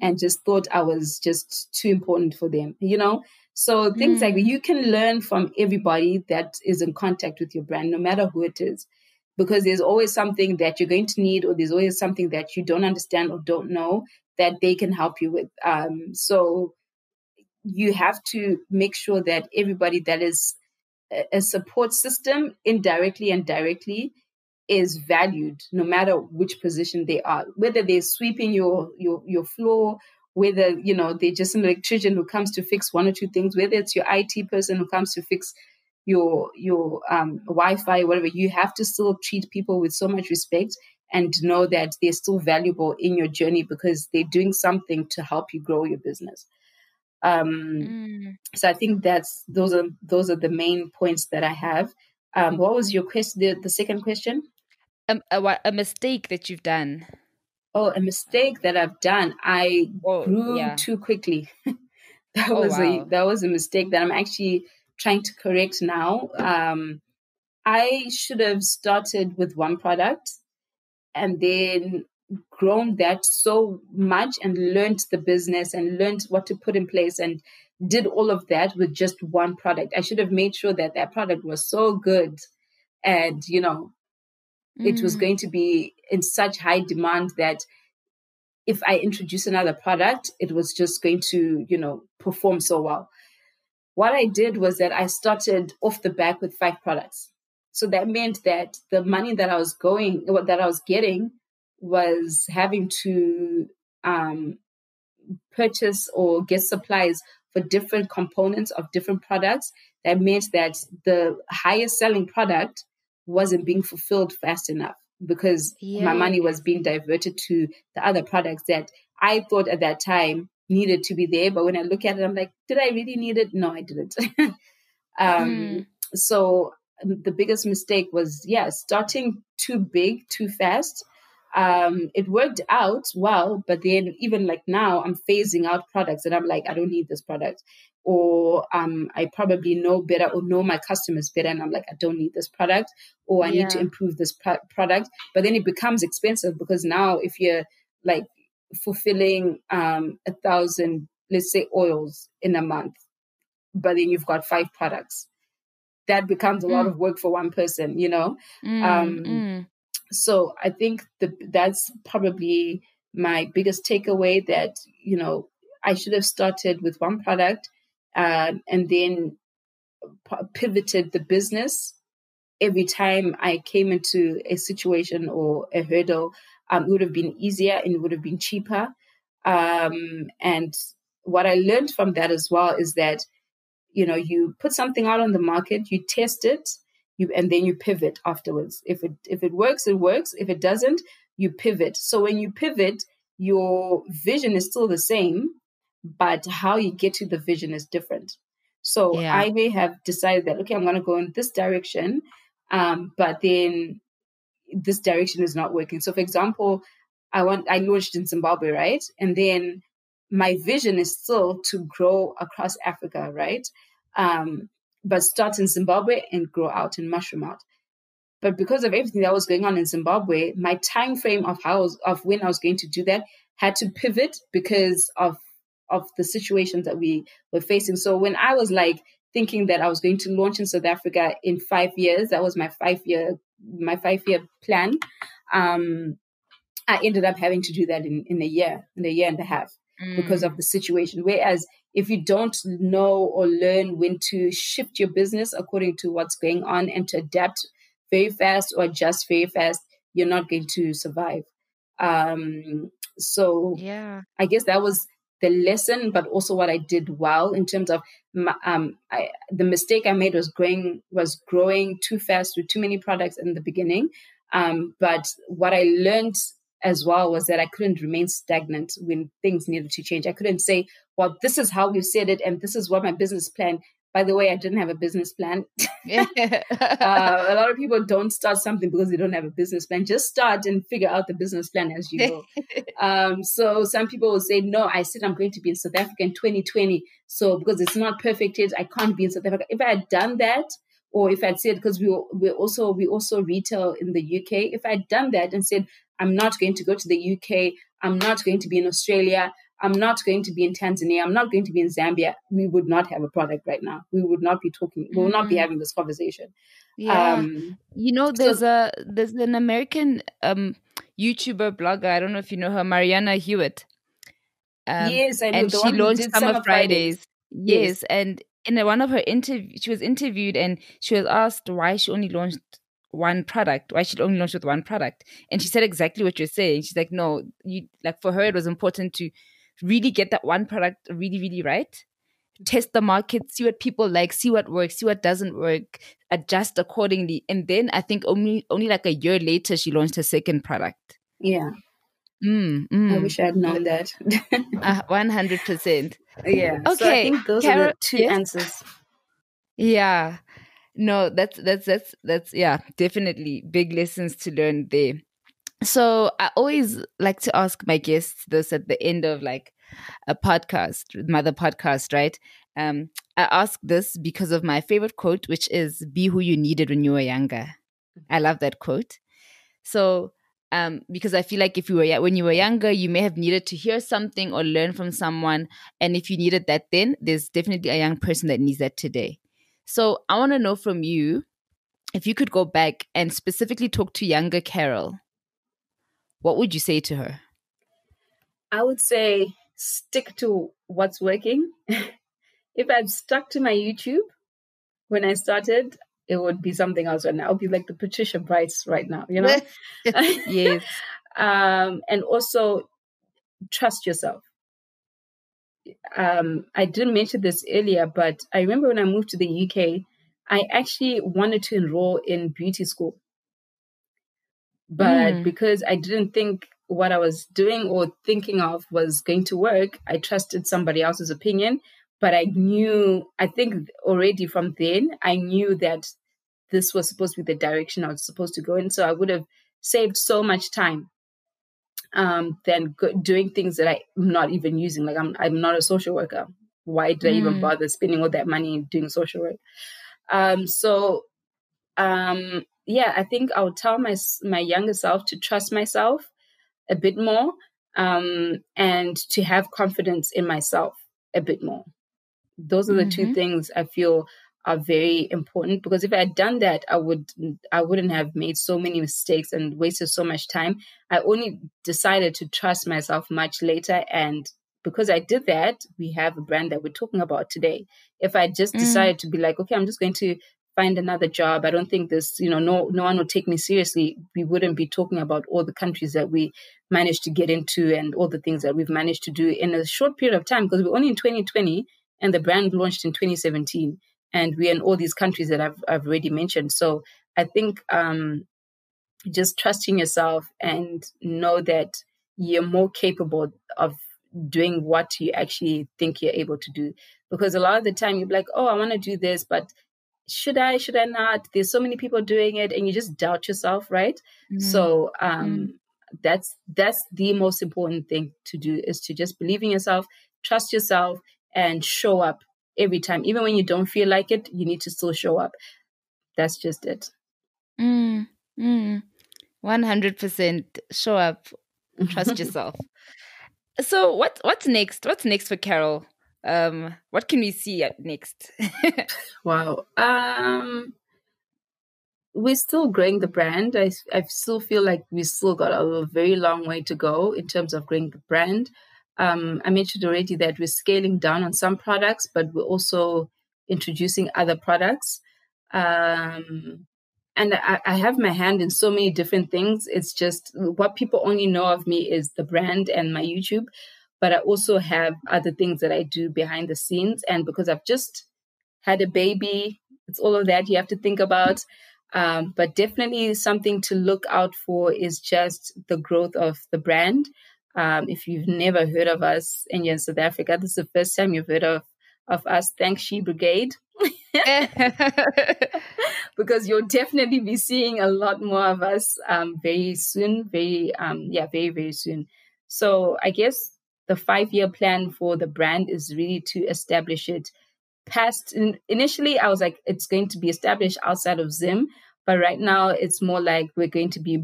and just thought I was just too important for them, you know? So things mm. like you can learn from everybody that is in contact with your brand, no matter who it is, because there's always something that you're going to need, or there's always something that you don't understand or don't know that they can help you with. Um, so you have to make sure that everybody that is a support system indirectly and directly is valued no matter which position they are. Whether they're sweeping your your your floor whether you know they're just an electrician who comes to fix one or two things whether it's your IT person who comes to fix your your um, Wi-Fi whatever you have to still treat people with so much respect and know that they're still valuable in your journey because they're doing something to help you grow your business mm. So I think that's those are those are the main points that I have. Um, what was your question? The, the second question? Um, a, a mistake that you've done. Oh, a mistake that I've done. I oh, grew yeah. too quickly. that oh, was wow. a that was a mistake that I'm actually trying to correct now. Um, I should have started with one product and then grown that so much and learned the business and learned what to put in place and did all of that with just one product. I should have made sure that that product was so good and, you know, mm. it was mm. going to be in such high demand that if I introduce another product, it was just going to, you know, perform so well. What I did was that I started off the back with five products. So that meant that the money that I was going, that I was getting was having to um, purchase or get supplies for different components of different products. That meant that the highest selling product wasn't being fulfilled fast enough because yeah. my money was being diverted to the other products that I thought at that time needed to be there. But when I look at it, I'm like, did I really need it? No, I didn't. um, mm. So um, the biggest mistake was, yeah, starting too big, too fast, um, it worked out well, but then even like now, I'm phasing out products and I'm like, I don't need this product. Or um, I probably know better or know my customers better, and I'm like, I don't need this product, or I yeah. need to improve this pro- product. But then it becomes expensive because now, if you're like fulfilling um, a thousand, let's say, oils in a month, but then you've got five products, that becomes a mm. lot of work for one person, you know. Mm, um, mm so I think the, that's probably my biggest takeaway that, you know, I should have started with one product um, and then pivoted the business every time I came into a situation or a hurdle. Um, it would have been easier and it would have been cheaper. Um, and what I learned from that as well is that, you know, you put something out on the market, you test it, you and then you pivot afterwards if it if it works it works if it doesn't you pivot so when you pivot your vision is still the same but how you get to the vision is different so yeah. i may have decided that okay i'm going to go in this direction Um, but then this direction is not working. So, for example, I want I launched in Zimbabwe, right? And then my vision is still to grow across Africa, right? Um, but start in Zimbabwe and grow out and mushroom out. But because of everything that was going on in Zimbabwe, my time frame of how was, of when I was going to do that had to pivot because of of the situations that we were facing. So when I was like thinking that I was going to launch in South Africa in five years, that was my five year my five year plan. Um, I ended up having to do that in, in a year, in a year and a half mm. because of the situation. Whereas if you don't know or learn when to shift your business according to what's going on and to adapt very fast or adjust very fast, you're not going to survive. Um, so yeah, I guess that was the lesson, but also what I did well in terms of um, I, the mistake I made was growing was growing too fast with too many products in the beginning. Um, but what I learned as well was that I couldn't remain stagnant when things needed to change. I couldn't say, well, this is how we've said it, and this is what my business plan. By the way, I didn't have a business plan. uh, a lot of people don't start something because they don't have a business plan. Just start and figure out the business plan as you go. um, so some people will say, no, I said I'm going to be in South Africa in 2020. So because it's not perfect yet, I can't be in South Africa. If I had done that, or if I'd said because we we also we also retail in the UK, if I'd done that and said I'm not going to go to the UK. I'm not going to be in Australia. I'm not going to be in Tanzania. I'm not going to be in Zambia. We would not have a product right now. We would not be talking. We will not be mm. having this conversation. Yeah. Um, you know, there's so, a there's an American um, YouTuber blogger. I don't know if you know her, Marianna Hewitt. Um, yes, I know. And she launched Summer, Summer Fridays. Fridays. Yes. yes, and in one of her interviews, she was interviewed and she was asked why she only launched one product why she'd only launched with one product. And she said exactly what you're saying. She's like no you like for her it was important to really get that one product really really right. Test the market see what people like see what works see what doesn't work adjust accordingly. And then i think only only like a year later she launched her second product. Yeah mm, mm. i wish i had known that. Uh, 100% yeah okay so i think those are the two yes? answers. Yeah. No that's that's that's that's yeah definitely big lessons to learn there. So i always like to ask my guests this at the end of like a podcast mother podcast right? Um i ask this because of my favorite quote which is be who you needed when you were younger. I love that quote. So um, because I feel like if you were when you were younger, you may have needed to hear something or learn from someone, and if you needed that then, there's definitely a young person that needs that today. So I want to know from you if you could go back and specifically talk to younger Carol, what would you say to her? I would say stick to what's working. if I'd stuck to my YouTube when I started, it would be something else right now. I would be like the Patricia Bright right now, you know? yes. um, and also trust yourself um, I didn't mention this earlier, but I remember when I moved to the UK, I actually wanted to enroll in beauty school. But mm. because I didn't think what I was doing or thinking of was going to work, I trusted somebody else's opinion. But I knew, I think already from then, I knew that this was supposed to be the direction I was supposed to go in. So I would have saved so much time um, than go- doing things that I'm not even using. Like I'm, I'm not a social worker. Why did mm. I even mm. bother spending all that money doing social work? Um, so, um, yeah, I think I would tell my my younger self to trust myself a bit more um, and to have confidence in myself a bit more. Those are the mm-hmm. two things I feel are very important because if I had done that, I would I wouldn't have made so many mistakes and wasted so much time. I only decided to trust myself much later, and because I did that, we have a brand that we're talking about today. If I just mm. decided mm. to be like, okay, I'm just going to find another job, I don't think this, you know, no no one would take me seriously. We wouldn't be talking about all the countries that we managed to get into and all the things that we've managed to do in a short period of time because we're only in 2020 and the brand launched in 2017 and we're in all these countries that I've, I've already mentioned. So I think um, just trusting yourself and know that you're more capable of doing what you actually think you're able to do. Because a lot of the time you're like, oh, I want to do this, but should I, should I not? There's so many people doing it, and you just doubt yourself, right? Mm. So um, mm. that's that's the most important thing to do is to just believe in yourself, trust yourself, and show up every time. Even when you don't feel like it, you need to still show up. That's just it. Mm. Mm. 100% show up, trust yourself. So what what's next? What's next for Carol? Um, what can we see next? wow. Um, we're still growing the brand. I, I still feel like we still got a very long way to go in terms of growing the brand. Um, I mentioned already that we're scaling down on some products, but we're also introducing other products. Um, and I, I, have my hand in so many different things. It's just what people only know of me is the brand and my YouTube but I also have other things that I do behind the scenes. And because I've just had a baby, it's all of that you have to think about. Um, but definitely something to look out for is just the growth of the brand. Um, if you've never heard of us and you're in South Africa, this is the first time you've heard of of us. Thanks, She Brigade. because you'll definitely be seeing a lot more of us um, very soon. Very, um, yeah, very, very soon. So I guess the five year plan for the brand is really to establish it past initially i was like it's going to be established outside of zim but right now it's more like we're going to be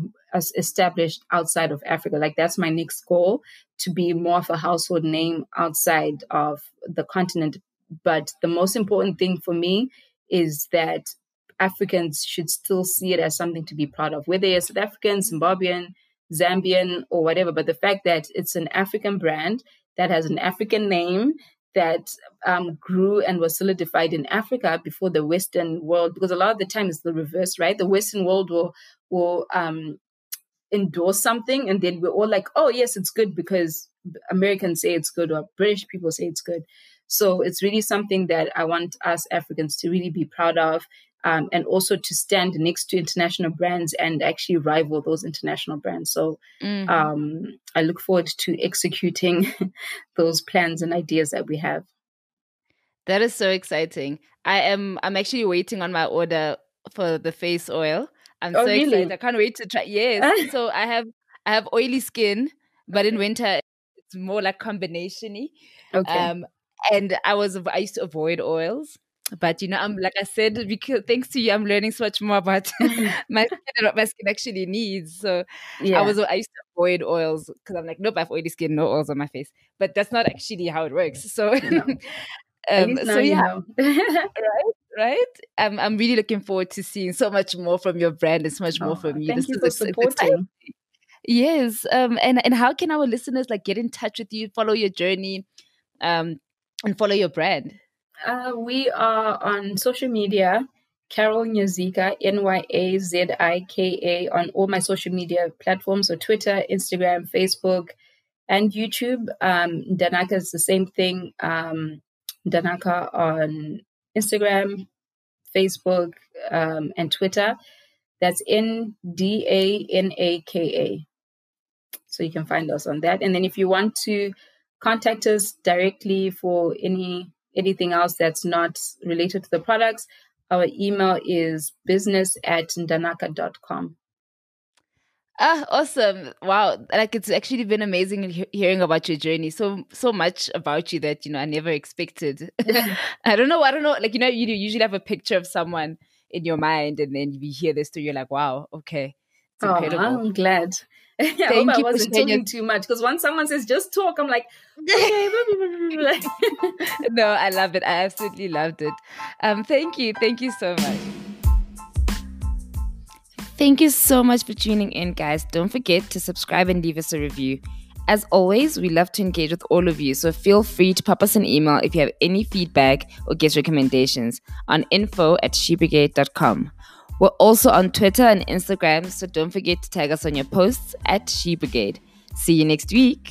established outside of africa. Like that's my next goal to be more of a household name outside of the continent. But the most important thing for me is that africans should still see it as something to be proud of whether you're south african zimbabwean Zambian or whatever, but the fact that it's an African brand that has an African name that um, grew and was solidified in Africa before the Western world, because a lot of the time it's the reverse, right? The Western world will will um, endorse something, and then we're all like, "Oh, yes, it's good," because Americans say it's good, or British people say it's good. So it's really something that I want us Africans to really be proud of um, and also to stand next to international brands and actually rival those international brands. So mm-hmm. um, I look forward to executing those plans and ideas that we have. That is so exciting. I am I'm actually waiting on my order for the face oil. I'm oh, so really? excited. I can't wait to try. Yes. so I have I have oily skin, but in winter it's more like combinationy. Okay. Um, and I was I used to avoid oils but you know, I'm like I said, because thanks to you, I'm learning so much more about my skin my skin actually needs. So yeah. I was I used to avoid oils because I'm like, nope, I have oily skin, no oils on my face. But that's not actually how it works. So um, so yeah, right, right. I'm I'm really looking forward to seeing so much more from your brand and so much oh, more from you. Thank this you for supporting. Yes, um, and and how can our listeners like get in touch with you, follow your journey, um, and follow your brand? Uh, we are on social media, Carol Nyazika, N Y A Z I K A, on all my social media platforms, so Twitter, Instagram, Facebook, and YouTube. Um, Ndanaka is the same thing. Um, Ndanaka on Instagram, Facebook, um, and Twitter. That's N D A N A K A. So you can find us on that. And then if you want to contact us directly for any anything else that's not related to the products, our email is business at ndanaka.com. Ah, awesome! Wow, like it's actually been amazing hearing about your journey. So so much about you that you know I never expected. I don't know. I don't know. Like you know, you usually have a picture of someone in your mind, and then you hear this story. You're like, wow, okay, it's oh, incredible. I'm glad. I Thank hope I wasn't talking too much because once someone says just talk, I'm like. no, I love it. I absolutely loved it. Um, thank you. Thank you so much. Thank you so much for tuning in, guys. Don't forget to subscribe and leave us a review. As always, we love to engage with all of you, so feel free to pop us an email if you have any feedback or guest recommendations on info at shebrigade.com. We're also on Twitter and Instagram, so don't forget to tag us on your posts at She Brigade. See you next week.